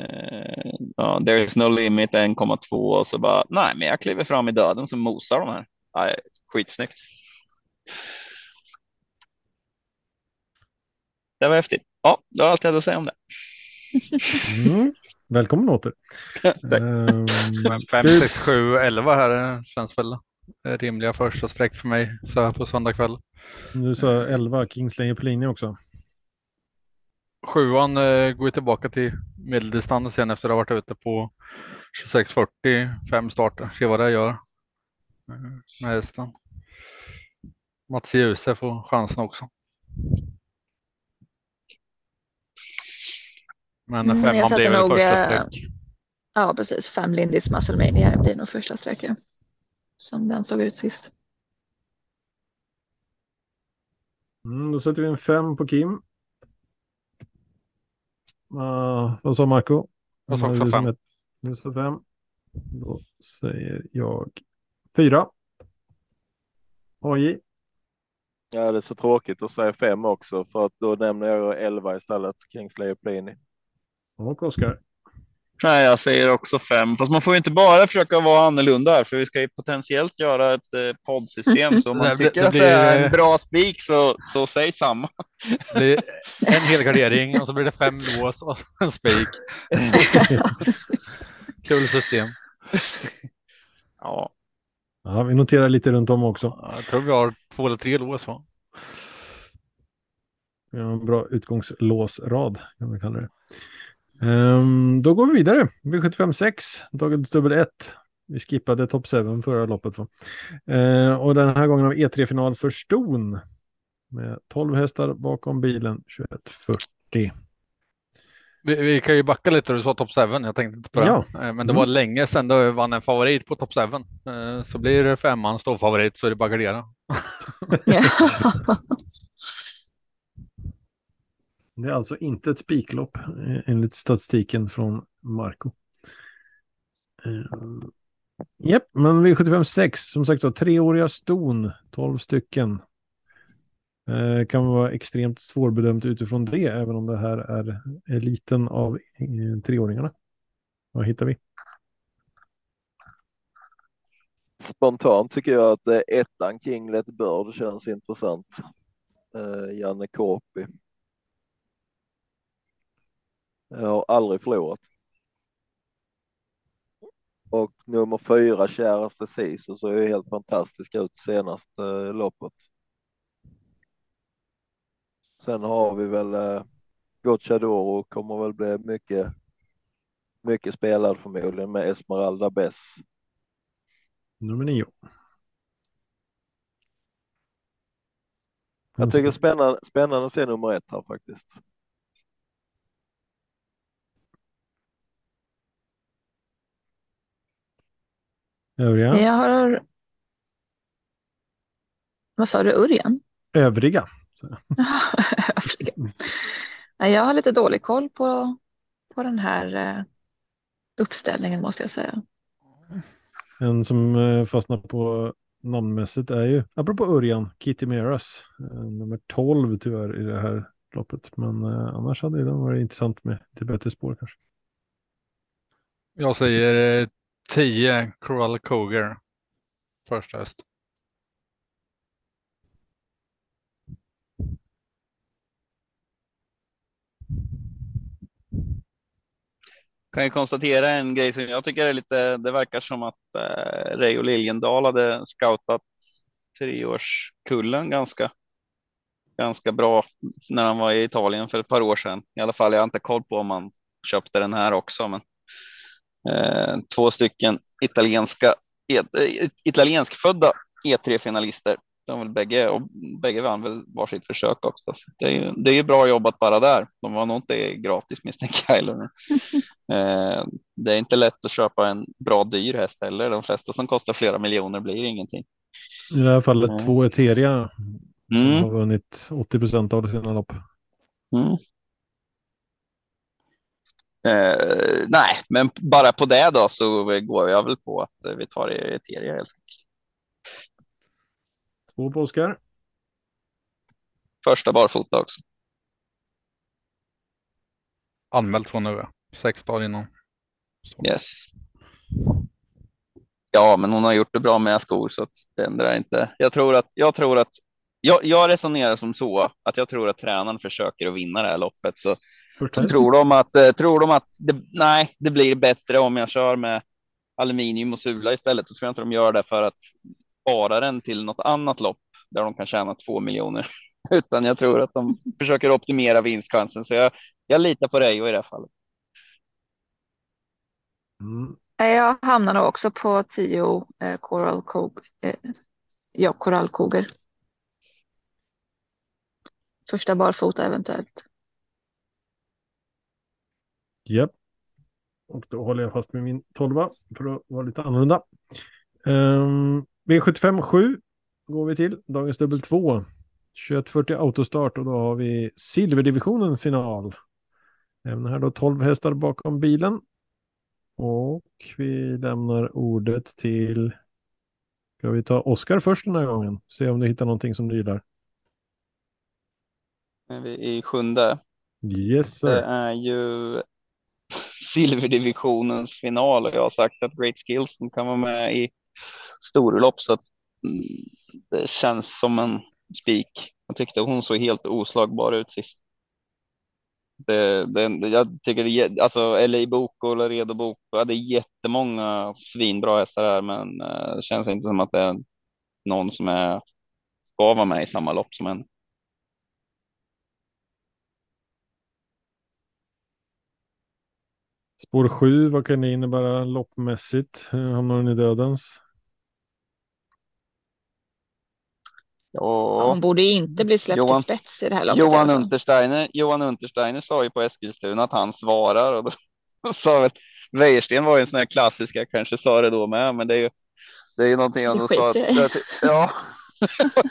Speaker 5: Uh, ja, there is no limit 1,2 och så bara nej, men jag kliver fram i döden så mosar de här. Nej, skitsnyggt. Det var häftigt. Ja, det var allt jag hade att säga om det.
Speaker 1: Mm. Välkommen åter.
Speaker 2: um, 5, 6, 7, 11 här känns väl rimliga första streck för mig så här på söndag kväll.
Speaker 1: Du sa 11 Kingsley på linje också.
Speaker 2: Sjuan eh, går tillbaka till medeldistans igen efter att ha varit ute på 26.40, fem starter. Se vad det gör eh, med hästen. Mats Djuse får chansen också. Men mm, femman blir väl nog, första eh, streck.
Speaker 4: Ja, precis. Fem Lindis Musclemania blir nog första sträckan. Som den såg ut sist.
Speaker 1: Mm, då sätter vi en fem på Kim. Uh, vad sa Marco?
Speaker 2: Jag sa också fem.
Speaker 1: Du sa fem. Då säger jag fyra. AJ.
Speaker 3: Ja, det är så tråkigt att säga fem också för att då nämner jag elva istället. Kingsley och Pliny.
Speaker 1: Och Oskar.
Speaker 5: Nej, jag säger också fem, fast man får ju inte bara försöka vara annorlunda här, för vi ska ju potentiellt göra ett eh, poddsystem. Så om man [laughs] tycker det, blir... att det är en bra spik så, så säg samma.
Speaker 2: En helgardering och så blir det fem lås och en spik. [laughs] Kul system.
Speaker 1: Ja. Ja, vi noterar lite runt om också.
Speaker 2: Jag tror vi har två eller tre lås. Va?
Speaker 1: Vi har en bra utgångslåsrad kan vi kalla det. Um, då går vi vidare. V75 dagens dubbel 1. Vi skippade top 7 förra loppet. Uh, och den här gången har vi E3-final för Ston. Med 12 hästar bakom bilen 2140.
Speaker 2: Vi, vi, kan ju backa lite, du sa top 7, jag tänkte inte på det. Ja. Eh, men det var mm. länge sedan du vann en favorit på top 7. Eh, så blir det femman stor favorit så är det bara att gardera. [laughs] [laughs]
Speaker 1: Det är alltså inte ett spiklopp eh, enligt statistiken från Marco. Uh, Japp, men V75 6, som sagt var, treåriga ston, 12 stycken. Uh, kan vara extremt svårbedömt utifrån det, även om det här är eliten av uh, treåringarna. Vad hittar vi?
Speaker 3: Spontant tycker jag att uh, ettan Kinglet Bird känns intressant. Uh, Janne Korpi. Jag har aldrig förlorat. Och nummer fyra, käraste Sisu, så är helt fantastisk ut senaste eh, loppet. Sen har vi väl eh, Gocciadoro kommer väl bli mycket, mycket spelad förmodligen med Esmeralda Bess.
Speaker 1: Nummer nio.
Speaker 3: Jag tycker spännande, spännande att se nummer ett här faktiskt.
Speaker 1: Övriga?
Speaker 4: Jag har... Vad sa du, Urjan?
Speaker 1: Övriga. [laughs]
Speaker 4: Övriga. Jag har lite dålig koll på, på den här eh, uppställningen måste jag säga.
Speaker 1: En som eh, fastnar på namnmässigt är ju, apropå Örjan, Kitty Meras, eh, nummer 12 tyvärr i det här loppet. Men annars hade den varit intressant med lite bättre spår kanske.
Speaker 2: Jag säger 10 Coral Coger. första häst.
Speaker 5: kan ju konstatera en grej som jag tycker är lite, det verkar som att eh, Reijo Liljendal hade scoutat treårskullen ganska, ganska bra när han var i Italien för ett par år sedan. I alla fall, jag har inte koll på om han köpte den här också, men två stycken italienska, et, eh, italienskfödda E3-finalister de väl bägge och bägge vann väl varsitt försök också. Så det är ju, det är ju bra jobbat bara där. De var nog inte gratis misstänker jag. Eller. [laughs] eh, det är inte lätt att köpa en bra dyr häst heller. De flesta som kostar flera miljoner blir ingenting.
Speaker 1: I det här fallet mm. två Eteria som mm. har vunnit 80 procent av sina lopp. Mm.
Speaker 5: Eh, nej, men bara på det då så går jag väl på att vi tar Eteria helt enkelt.
Speaker 1: Två på Oskar.
Speaker 5: Första barfota också.
Speaker 2: Anmält från nu, sex dagar innan.
Speaker 5: Så. Yes. Ja, men hon har gjort det bra med skor så att det ändrar inte. Jag tror att jag tror att jag, jag resonerar som så att jag tror att tränaren försöker att vinna det här loppet. Så, så tror de att eh, tror de att det, nej, det blir bättre om jag kör med aluminium och sula istället. Så tror jag inte de gör det för att spara den till något annat lopp där de kan tjäna två miljoner, [laughs] utan jag tror att de försöker optimera vinstchansen. Så jag, jag litar på dig och i det här fallet.
Speaker 4: Mm. Jag hamnar nog också på tio eh, korallkog, eh, ja, korallkoger. Första barfota eventuellt.
Speaker 1: Japp. Och då håller jag fast med min tolva för att vara lite annorlunda. Um, V75 7 går vi till. Dagens dubbel 2. 2140 autostart och då har vi silverdivisionen final. Även här då 12 hästar bakom bilen. Och vi lämnar ordet till... Ska vi ta Oskar först den här gången? Se om du hittar någonting som du gillar.
Speaker 5: Är vi i sjunde?
Speaker 1: Yes sir.
Speaker 5: Det är ju silverdivisionens final och jag har sagt att Great Skills kan vara med i storlopp så att mm, det känns som en spik. Jag tyckte hon såg helt oslagbar ut sist. Det, det, jag tycker det, alltså LA Bok och Laredo Bok, ja, det är jättemånga svinbra hästar här, men eh, det känns inte som att det är någon som är, ska vara med i samma lopp som en.
Speaker 1: Spår 7, vad kan det innebära loppmässigt? Hamnar den i dödens?
Speaker 4: Ja, hon borde inte bli släppt Johan, i spets i det här loppet.
Speaker 5: Johan Untersteiner, Johan Untersteiner sa ju på Eskilstuna att han svarar och då [laughs] sa väl Wäjersten var ju en sån här klassisk, jag kanske sa det då med, men det är ju, det är ju någonting han sa. Att, ja,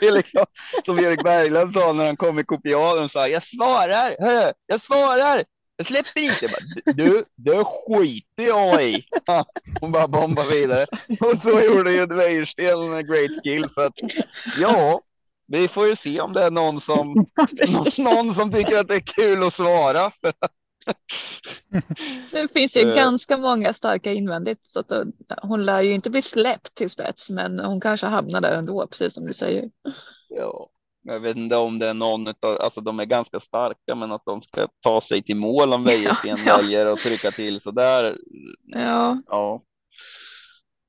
Speaker 5: [laughs] liksom som Erik Berglund sa när han kom i kopialen, sa jag svarar, hörru, jag svarar, jag släpper inte. Du, det skiter jag i. [laughs] Hon bara bombar vidare. Och så gjorde ju Wäjersten med great skill. Så att, ja, vi får ju se om det är någon som, [laughs] någon som tycker att det är kul att svara. [laughs]
Speaker 4: det finns ju uh, ganska många starka invändigt så att hon lär ju inte bli släppt till spets, men hon kanske hamnar där ändå, precis som du säger.
Speaker 5: Ja, jag vet inte om det är någon av, alltså de är ganska starka, men att de ska ta sig till mål om Wäjersten ja, väljer att trycka till så där.
Speaker 4: Ja.
Speaker 5: ja.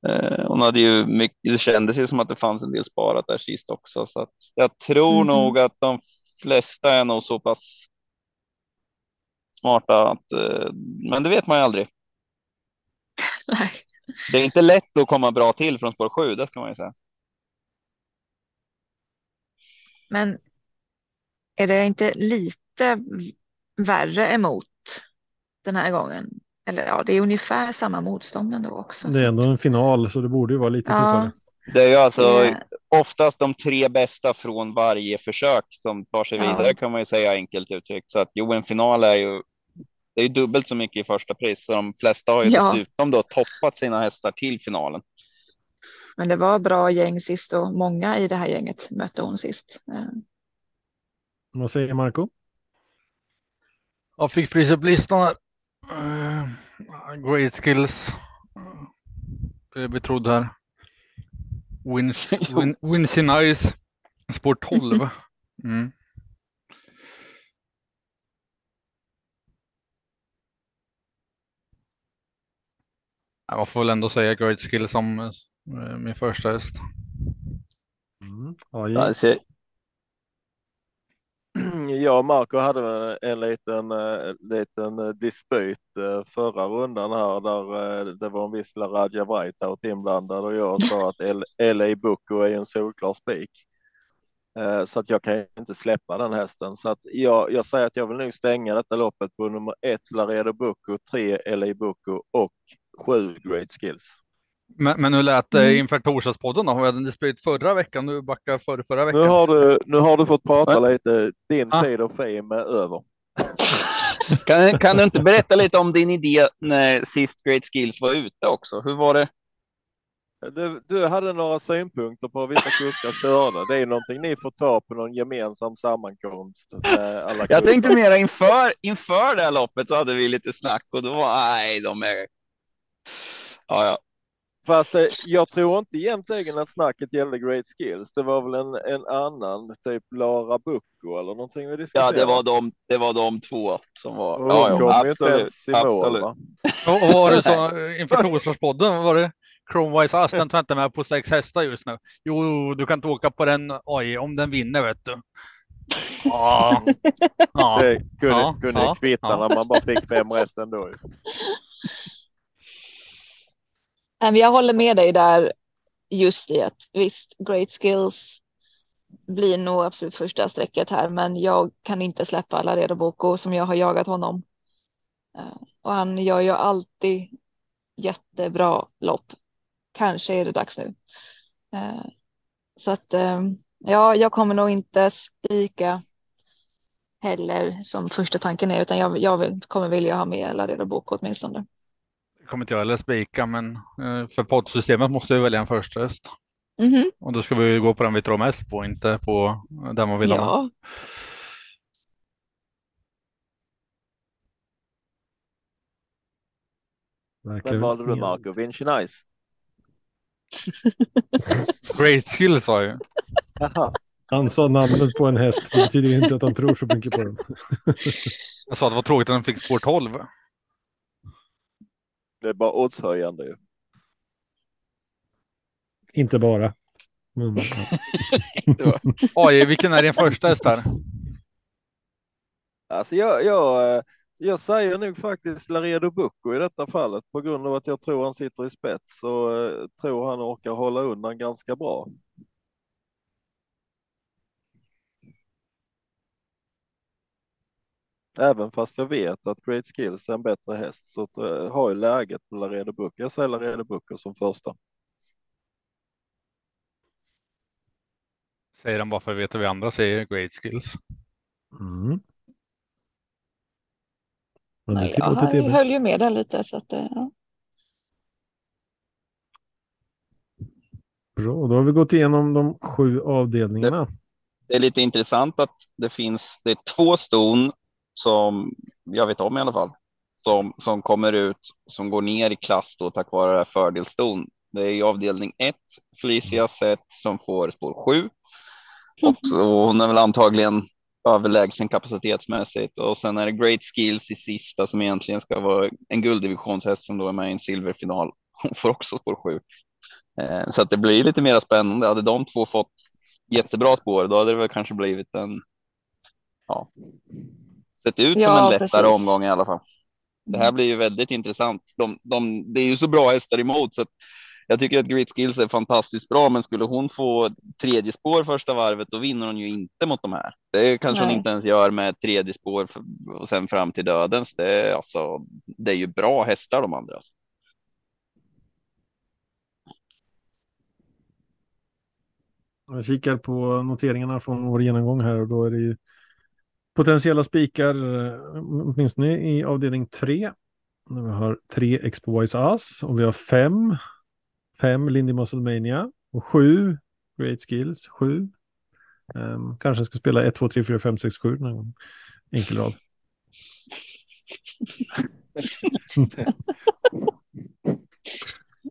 Speaker 5: Eh, hon hade ju mycket, det kändes ju som att det fanns en del sparat där sist också, så att jag tror mm. nog att de flesta är nog så pass smarta att, eh, men det vet man ju aldrig. [laughs]
Speaker 4: Nej.
Speaker 5: Det är inte lätt att komma bra till från spår 7, det ska man ju säga.
Speaker 4: Men är det inte lite värre emot den här gången? Eller ja, det är ungefär samma motstånd ändå också.
Speaker 1: Det är ändå en final så det borde ju vara lite ja. tuffare.
Speaker 5: Det är ju alltså yeah. oftast de tre bästa från varje försök som tar sig ja. vidare kan man ju säga enkelt uttryckt. Så att jo, en final är ju det är dubbelt så mycket i första pris, så de flesta har ju ja. dessutom då toppat sina hästar till finalen.
Speaker 4: Men det var bra gäng sist och många i det här gänget mötte hon sist.
Speaker 1: Vad säger Marco?
Speaker 2: Jag fick pris upp listan. Uh, great skills. Jag är betrodd här. [laughs] Wins, win, Wincy Nice, spår 12. [laughs] Mm. Man får väl ändå säga Great Skill som eh, min första häst.
Speaker 3: Mm. Ja, [clears throat] jag och Marco hade en liten, uh, liten uh, dispyt förra rundan här där det var en viss Raja Whiteout inblandad och jag sa att LA Bucco är en solklar spik. Så att jag kan inte släppa den hästen. Så att jag, jag säger att jag vill nu stänga detta loppet på nummer ett Laredo Bucco, tre LA Bucco och sju Great Skills.
Speaker 2: Men, men hur lät det mm. inför torsdagspodden då? Vi hade en dispyt förra veckan, nu backar för förra veckan.
Speaker 3: Nu har du, nu har du fått prata ja. lite. Din ah. tid och fame är över. [laughs]
Speaker 5: kan, kan du inte berätta lite om din idé när sist Great Skills var ute också? Hur var det?
Speaker 3: Du, du hade några synpunkter på vissa kuskar körde. Det är någonting ni får ta på någon gemensam sammankomst.
Speaker 5: Jag tänkte mera inför, inför det här loppet så hade vi lite snack och då var nej, de är. Ja, ja.
Speaker 3: Fast eh, jag tror inte egentligen att snacket gällde Great Skills. Det var väl en, en annan, typ Lara Bucco eller någonting vi
Speaker 5: diskuterade. Ja, det var de, det var de två som var. Och ja, ja, absolut. absolut.
Speaker 2: Mål, och, var det så [laughs] inför Torsdagspodden? Var det Chromewise Ass? Den tar inte med på sex hästar just nu. Jo, du kan inte åka på den oj, om den vinner vet du.
Speaker 3: Ja, [laughs] ja. Det kunde, ja, kunde ja, kvitta när man bara fick fem rätt ändå. [laughs]
Speaker 4: Ehm, jag håller med dig där just i att visst, great skills blir nog absolut första strecket här, men jag kan inte släppa Laredo Boko som jag har jagat honom. Ehm, och han gör ju alltid jättebra lopp. Kanske är det dags nu. Ehm, så att ja, jag kommer nog inte spika heller som första tanken är, utan jag, jag kommer vilja ha med Laredo Boko åtminstone
Speaker 2: kommer inte jag heller spika, men eh, för poddsystemet måste vi välja en första häst.
Speaker 4: Mm -hmm.
Speaker 2: Och då ska vi gå på den vi tror mest på, inte på den man vill
Speaker 4: ja.
Speaker 2: ha.
Speaker 3: Vem valde du Marco? Vinci Nice? [laughs]
Speaker 2: Great skill sa jag.
Speaker 1: Han sa namnet på en häst. Det betyder inte att han tror så mycket på den.
Speaker 2: jag sa att det var tråkigt att den fick spår 12.
Speaker 3: Det är bara oddshöjande ju.
Speaker 1: Inte bara.
Speaker 2: Men, [laughs] Oj, vilken är din första häst här?
Speaker 3: Alltså jag, jag, jag säger nog faktiskt Laredo Bucco i detta fallet på grund av att jag tror han sitter i spets och uh, tror han orkar hålla undan ganska bra. Även fast jag vet att Great Skills är en bättre häst så har jag läget på Laredo Bucco. Jag säger Laredo Bucco som första.
Speaker 2: Säger han bara för att veta vad vi andra säger Great Skills.
Speaker 1: Mm.
Speaker 4: Nej, jag han höll ju med där lite så att eh, ja.
Speaker 1: Bra, då har vi gått igenom de sju avdelningarna.
Speaker 5: Det, det är lite intressant att det finns det är två ston som jag vet om i alla fall, som, som kommer ut, som går ner i klass då tack vare det här fördelston. Det är i avdelning 1, Felicia Sett som får spår 7. Och så, hon är väl antagligen överlägsen kapacitetsmässigt och sen är det Great Skills i sista som egentligen ska vara en gulddivisionshäst som då är med i en silverfinal. Hon får också spår 7. Eh, så att det blir lite mer spännande. Hade de två fått jättebra spår, då hade det väl kanske blivit en ja, sett ut som ja, en lättare precis. omgång i alla fall. Det här mm. blir ju väldigt intressant. De, de, det är ju så bra hästar emot så att jag tycker att Grit Skills är fantastiskt bra, men skulle hon få tredje spår första varvet, då vinner hon ju inte mot de här. Det kanske Nej. hon inte ens gör med tredje spår för, och sen fram till dödens. Det är alltså, det är ju bra hästar de andra. Alltså.
Speaker 1: Jag kikar på noteringarna från vår genomgång här och då är det ju potentiella spikar, eh, åtminstone i avdelning 3. Vi har tre Expo Wise Us och vi har fem, fem Lindy Musclemania och sju Great Skills, sju. Um, kanske ska spela 1, 2, 3, 4, 5, 6, 7 någon enkel rad.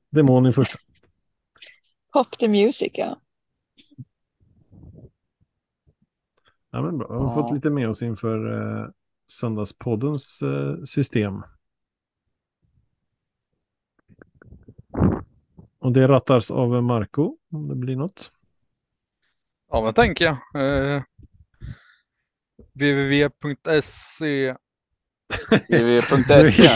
Speaker 1: [laughs] Demon i första.
Speaker 4: Pop the music, ja.
Speaker 1: Ja, men bra. Vi har ja. fått lite med oss inför eh, söndagspoddens eh, system. Och det rattas av Marco om det blir något.
Speaker 2: Ja, men tänker [laughs] jag. Eh, www.se
Speaker 5: www.se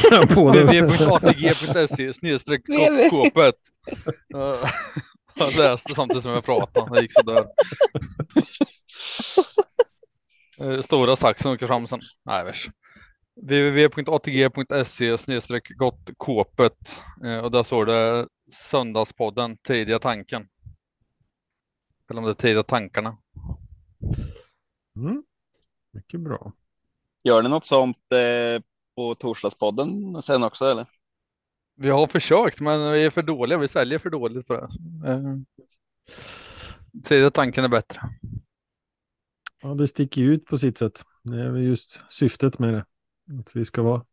Speaker 2: www.atg.se snedstreck kåpet. Jag läste samtidigt som jag pratade. Det gick sådär. Eh, stora saxen åker fram sen. Nej, www.atg.se snedstreck kåpet eh, och där står det Söndagspodden Tidiga tanken. Eller om det är Tidiga tankarna.
Speaker 1: Mm. Mycket bra.
Speaker 5: Gör ni något sånt eh, på torsdagspodden sen också eller?
Speaker 2: Vi har försökt men vi är för dåliga. Vi säljer för dåligt för det. Eh, Tidiga tanken är bättre.
Speaker 1: Ja, det sticker ut på sitt sätt. Det är just syftet med det. Att vi ska vara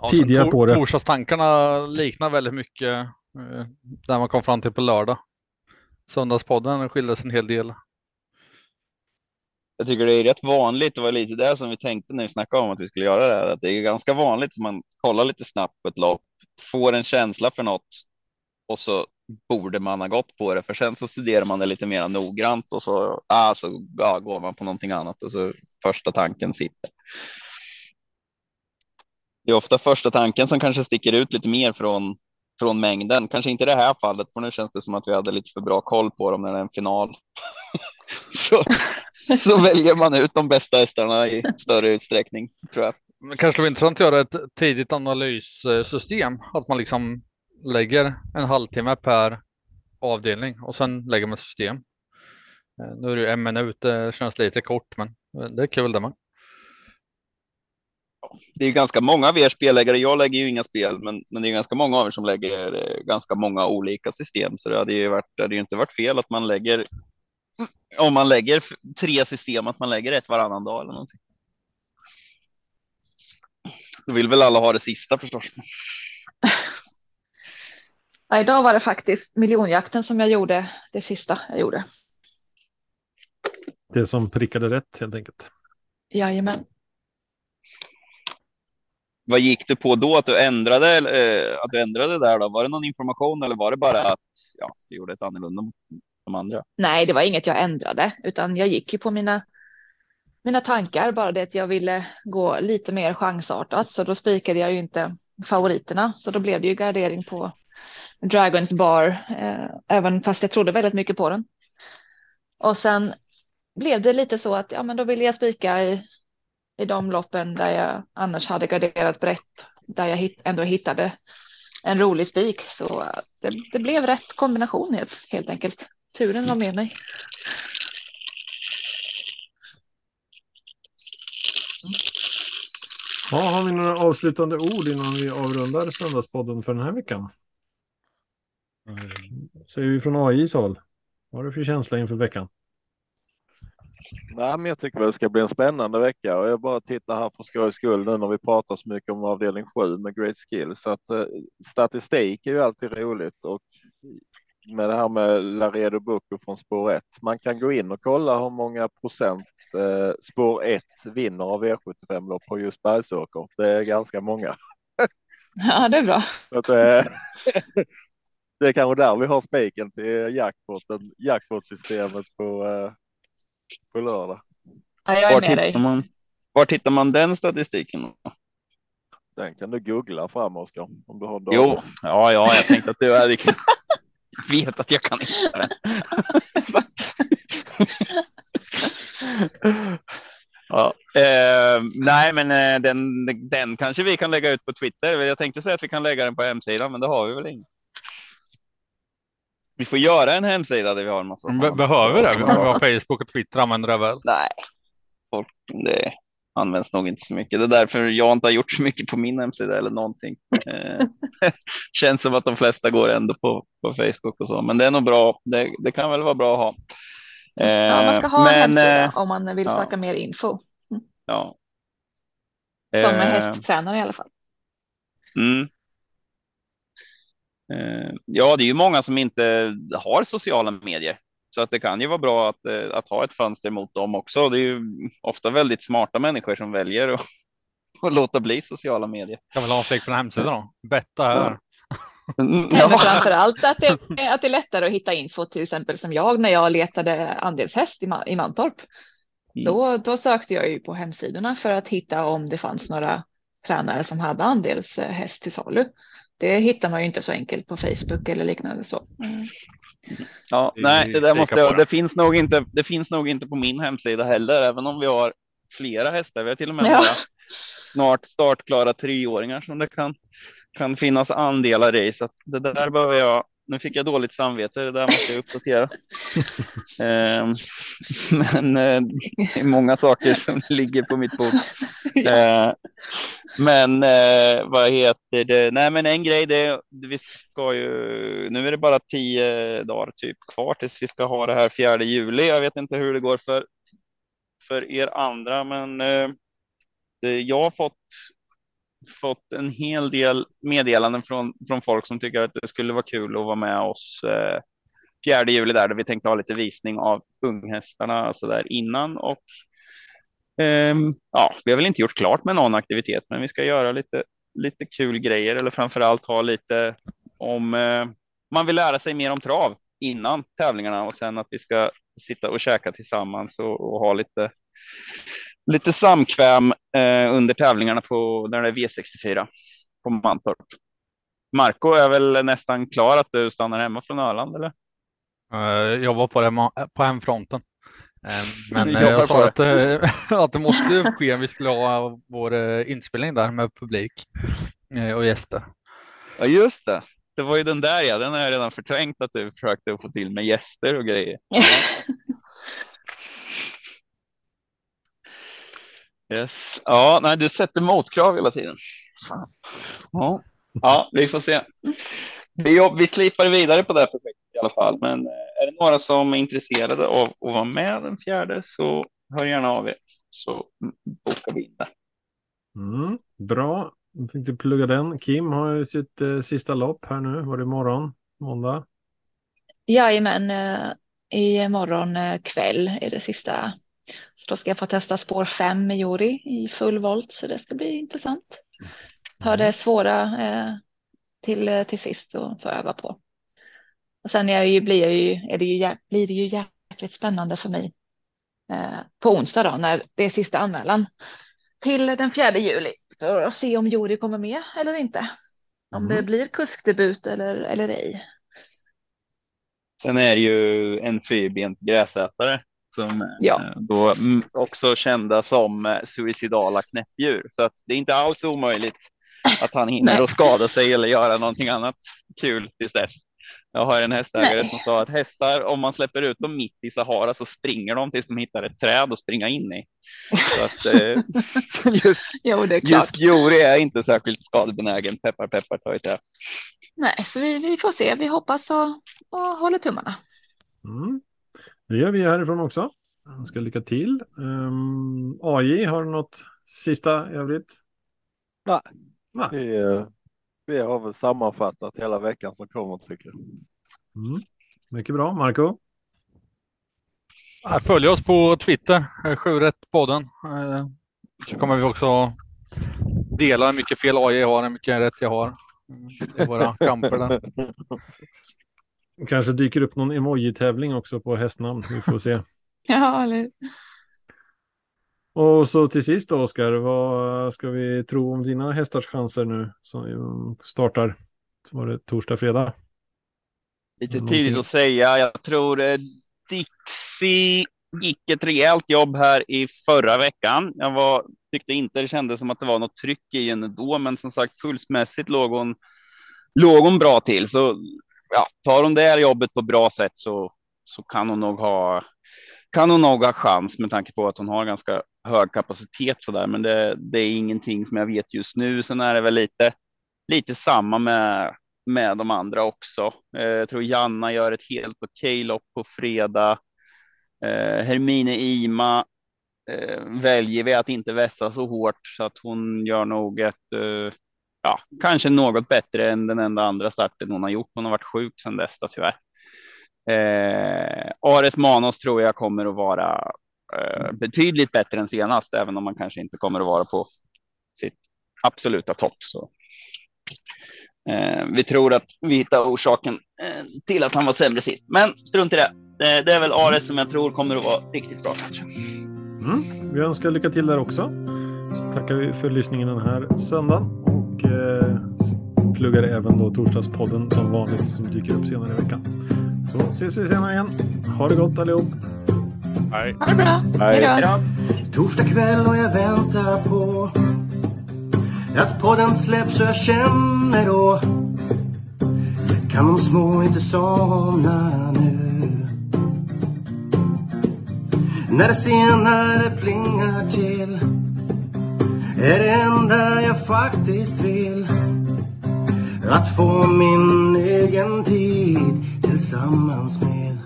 Speaker 1: ja, tidiga på det.
Speaker 2: Torsdagstankarna liknar väldigt mycket eh, där man kom fram till på lördag. Söndagspodden skiljer sig en hel del.
Speaker 5: Jag tycker det är rätt vanligt, det var lite det som vi tänkte när vi snackade om att vi skulle göra det här, att det är ganska vanligt att man kollar lite snabbt på ett lopp, får en känsla för något och så borde man ha gått på det, för sen så studerar man det lite mer noggrant och så, ah, så ja, går man på någonting annat och så första tanken sitter. Det är ofta första tanken som kanske sticker ut lite mer från, från mängden. Kanske inte i det här fallet, för nu känns det som att vi hade lite för bra koll på dem när det är en final. [laughs] så, så väljer man ut de bästa hästarna i större utsträckning, tror jag.
Speaker 2: Men kanske det var intressant att göra ett tidigt analyssystem, att man liksom lägger en halvtimme per avdelning och sen lägger man system. Eh, nu är det ju en minut, det känns lite kort, men eh, det är kul det med.
Speaker 5: Det är ganska många av er spelläggare. Jag lägger ju inga spel, men, men det är ganska många av er som lägger eh, ganska många olika system, så det hade ju varit. Det hade ju inte varit fel att man lägger. Om man lägger tre system, att man lägger ett varannan dag eller någonting. Då vill väl alla ha det sista förstås.
Speaker 4: Ja, idag var det faktiskt miljonjakten som jag gjorde det sista jag gjorde.
Speaker 1: Det som prickade rätt helt enkelt.
Speaker 4: Jajamän.
Speaker 5: Vad gick du på då att du ändrade eh, att du ändrade där då? Var det någon information eller var det bara att ja, du gjorde ett annorlunda mot de andra?
Speaker 4: Nej, det var inget jag ändrade utan jag gick ju på mina mina tankar, bara det att jag ville gå lite mer chansartat så då spikade jag ju inte favoriterna så då blev det ju gardering på Dragons bar, eh, även fast jag trodde väldigt mycket på den. Och sen blev det lite så att ja, men då ville jag spika i, i de loppen där jag annars hade garderat brett, där jag hit, ändå hittade en rolig spik. Så det, det, blev rätt kombination helt, helt enkelt. Turen var med mig.
Speaker 1: Ja, har vi några avslutande ord innan vi avrundar söndagspodden för den här veckan? Säger vi från AIs håll. Vad har du för känsla inför veckan?
Speaker 3: Nej, men jag tycker väl det ska bli en spännande vecka och jag bara tittar här för skojs skull nu när vi pratar så mycket om avdelning 7 med great skills. Så att eh, statistik är ju alltid roligt och med det här med Laredo Bucco från spår 1. Man kan gå in och kolla hur många procent eh, spår 1 vinner av V75 lopp på just Bergsåker. Det är ganska många.
Speaker 4: Ja, det är bra.
Speaker 3: Att, eh, [laughs] det är kanske där vi har spiken till jackpoten, jackpot-systemet på, eh, på lördag.
Speaker 4: Ja, jag är var med dig.
Speaker 5: Man, var tittar man den statistiken?
Speaker 3: Den kan du googla fram Oskar. Om du har.
Speaker 5: Jo, ja, ja, jag tänkte att du är. Jag vet att jag kan hitta den. [laughs] ja, eh, nej, men eh, den, den kanske vi kan lägga ut på Twitter. Jag tänkte säga att vi kan lägga den på hemsidan, men det har vi väl inte. Vi får göra en hemsida där vi har en massa.
Speaker 2: Be behöver vi det? Vi har Facebook och Twitter använder det väl?
Speaker 5: Nej, folk, det används nog inte så mycket. Det är därför jag inte har gjort så mycket på min hemsida eller någonting. Eh, [laughs] känns som att de flesta går ändå på, på Facebook och så, men det är nog bra. Det, det kan väl vara bra att ha.
Speaker 4: ja, man ska ha men, en hemsida eh, om man vill ja. söka mer info.
Speaker 5: Mm. Ja.
Speaker 4: Som eh, hästtränare i alla fall.
Speaker 5: Mm. Eh, ja, det är ju många som inte har sociala medier. Så att det kan ju vara bra att, eh, att ha ett fönster mot dem också. Det är ju ofta väldigt smarta människor som väljer att, [laughs] att låta bli sociala medier.
Speaker 2: Kan väl ha en fläck på en hemsida då? Betta här.
Speaker 4: Mm, [laughs] ja. Men framför allt att det, att det är lättare att hitta info, till exempel som jag när jag letade andelshäst i, i Mantorp. Mm. Då, då sökte jag ju på hemsidorna för att hitta om det fanns några tränare som hade andelshäst till salu. Det hittar man ju inte så enkelt på Facebook eller liknande så. Mm.
Speaker 5: Ja, nej, det där måste jag, det finns nog inte. Det finns nog inte på min hemsida heller, även om vi har flera hästar. Vi har till och med ja. snart startklara treåringar som det kan kan finnas andelar i så att det där behöver jag. Nu fick jag dåligt samvete. Det där måste jag uppdatera. [laughs] eh, men eh, det är många saker som ligger på mitt bord. [laughs] Eh, men eh, vad heter det? Nej, men en grej det vi ska ju. Nu är det bara tio dagar typ kvar tills vi ska ha det här fjärde juli. Jag vet inte hur det går för för er andra, men eh, jag har fått fått en hel del meddelanden från, från folk som tycker att det skulle vara kul att vara med oss eh, 4 juli där, där vi tänkte ha lite visning av unghästarna så där innan och eh, ja, vi har väl inte gjort klart med någon aktivitet, men vi ska göra lite, lite kul grejer eller framför allt ha lite om eh, man vill lära sig mer om trav innan tävlingarna och sen att vi ska sitta och käka tillsammans och, och ha lite lite samkväm eh, under tävlingarna på när det är V64 på Mantorp. Marco är väl nästan klar att du stannar hemma från Öland eller?
Speaker 2: Uh, jag var på, det, på hemfronten. Uh, men uh, jag sa att, [laughs] att det måste ske om vi skulle ha vår inspelning där med publik och gäster.
Speaker 5: Ja just det. Det var ju den där ja, den har jag redan förträngt att du försökte få till med gäster och grejer. [laughs] Yes. Ja, nej, du sätter motkrav hela tiden. Ja, ja vi får se. Vi, vi slipar vidare på det här projektet i alla fall, men eh, är det några som är intresserade av att vara med den fjärde så hör gärna av er så bokar vi in det.
Speaker 1: Mm, bra, jag tänkte plugga den. Kim har ju sitt eh, sista lopp här nu. Var det imorgon? Måndag?
Speaker 4: Jajamän, eh, i morgon eh, kväll är det sista då ska jag få testa spår 5 med Jori i full volt så det ska bli intressant. Ta det svåra eh, till, eh, till sist och få öva på. Och sen är, ju, blir, jag ju, är det ju, blir det ju jäkligt spännande för mig eh, på onsdag då när det är sista anmälan till den 4 juli för att se om Jori kommer med eller inte. Om mm. det blir kuskdebut eller, eller ej.
Speaker 5: Sen är det ju en fyrbent gräsätare som ja. Eh, då också kända som eh, suicidala knäppdjur. Så att det är inte alls omöjligt att han hinner att skada sig eller göra någonting annat kul tills dess. Jag har en hästägare Nej. som sa att hästar, om man släpper ut dem mitt i Sahara så springer de tills de hittar ett träd och springa in i. Så att, eh, [laughs] just, jo, det är klart. just Jori är inte särskilt skadebenägen. Peppar, peppar, ta i trä.
Speaker 4: Nej, så vi, vi får se. Vi hoppas och, och håller tummarna.
Speaker 1: Mm. Det gör vi härifrån också. Jag ska lycka till. Um, AJ, har du något sista övrigt?
Speaker 3: Nej, Nej. Vi, vi har väl sammanfattat hela veckan som kommer tycker jag.
Speaker 1: Mm. Mycket bra. Marco?
Speaker 2: Följ oss på Twitter, 7 podden. Eh, så kommer vi också dela hur mycket fel AJ har, hur mycket rätt jag har i våra kamper. Där. [laughs]
Speaker 1: Kanske dyker upp någon emoji-tävling också på hästnamn. Vi får se. [laughs]
Speaker 4: ja, eller
Speaker 1: Och så till sist då, Oskar, vad ska vi tro om dina hästars chanser nu som startar? Så var det torsdag, fredag?
Speaker 5: Lite tidigt att säga. Jag tror eh, Dixie gick ett rejält jobb här i förra veckan. Jag var, tyckte inte det kändes som att det var något tryck i henne då, men som sagt pulsmässigt låg hon, låg hon bra till. Så ja, tar hon det här jobbet på bra sätt så, så kan hon nog ha kan hon nog ha chans med tanke på att hon har ganska hög kapacitet så där. Men det, det är ingenting som jag vet just nu. Sen är det väl lite, lite samma med, med de andra också. Eh, jag tror Janna gör ett helt okej lopp på fredag. Eh, Hermine Ima eh, väljer vi att inte vässa så hårt så att hon gör nog ett eh, ja, kanske något bättre än den enda andra starten hon har gjort. Hon har varit sjuk sedan dess då, tyvärr. Eh, Ares Manos tror jag kommer att vara eh, betydligt bättre än senast, även om man kanske inte kommer att vara på sitt absoluta topp. Så. Eh, vi tror att vi hittar orsaken eh, till att han var sämre sist, men strunt i det. det. Det är väl Ares som jag tror kommer att vara riktigt bra kanske.
Speaker 1: Mm. Vi önskar lycka till där också. Så tackar vi för lyssningen den här söndagen och eh, pluggar även då torsdagspodden som vanligt som dyker upp senare i veckan. Så ses vi senare igen. Ha det gott allihop.
Speaker 2: Hej.
Speaker 4: Ha det bra. Hej då.
Speaker 6: Torsdag kväll och jag väntar på att podden släpps så jag känner då kan de små inte somna nu. När det senare plingar till är det enda jag faktiskt vill. Att få min egen tid tillsammans med.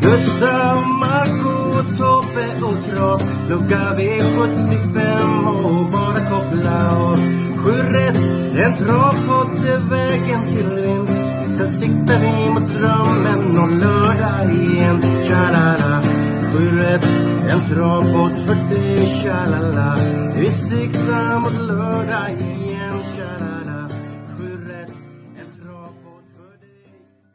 Speaker 6: Gustav, Marco, Tobbe och Trav Lucka V75 och bara koppla av Sju rätt, en travpott är vägen till vinst. Sen siktar vi mot drömmen om lördag igen. Tja-la-la. Sju rätt, en travbåt för dig Tja-la-la. Vi siktar mot lördag igen.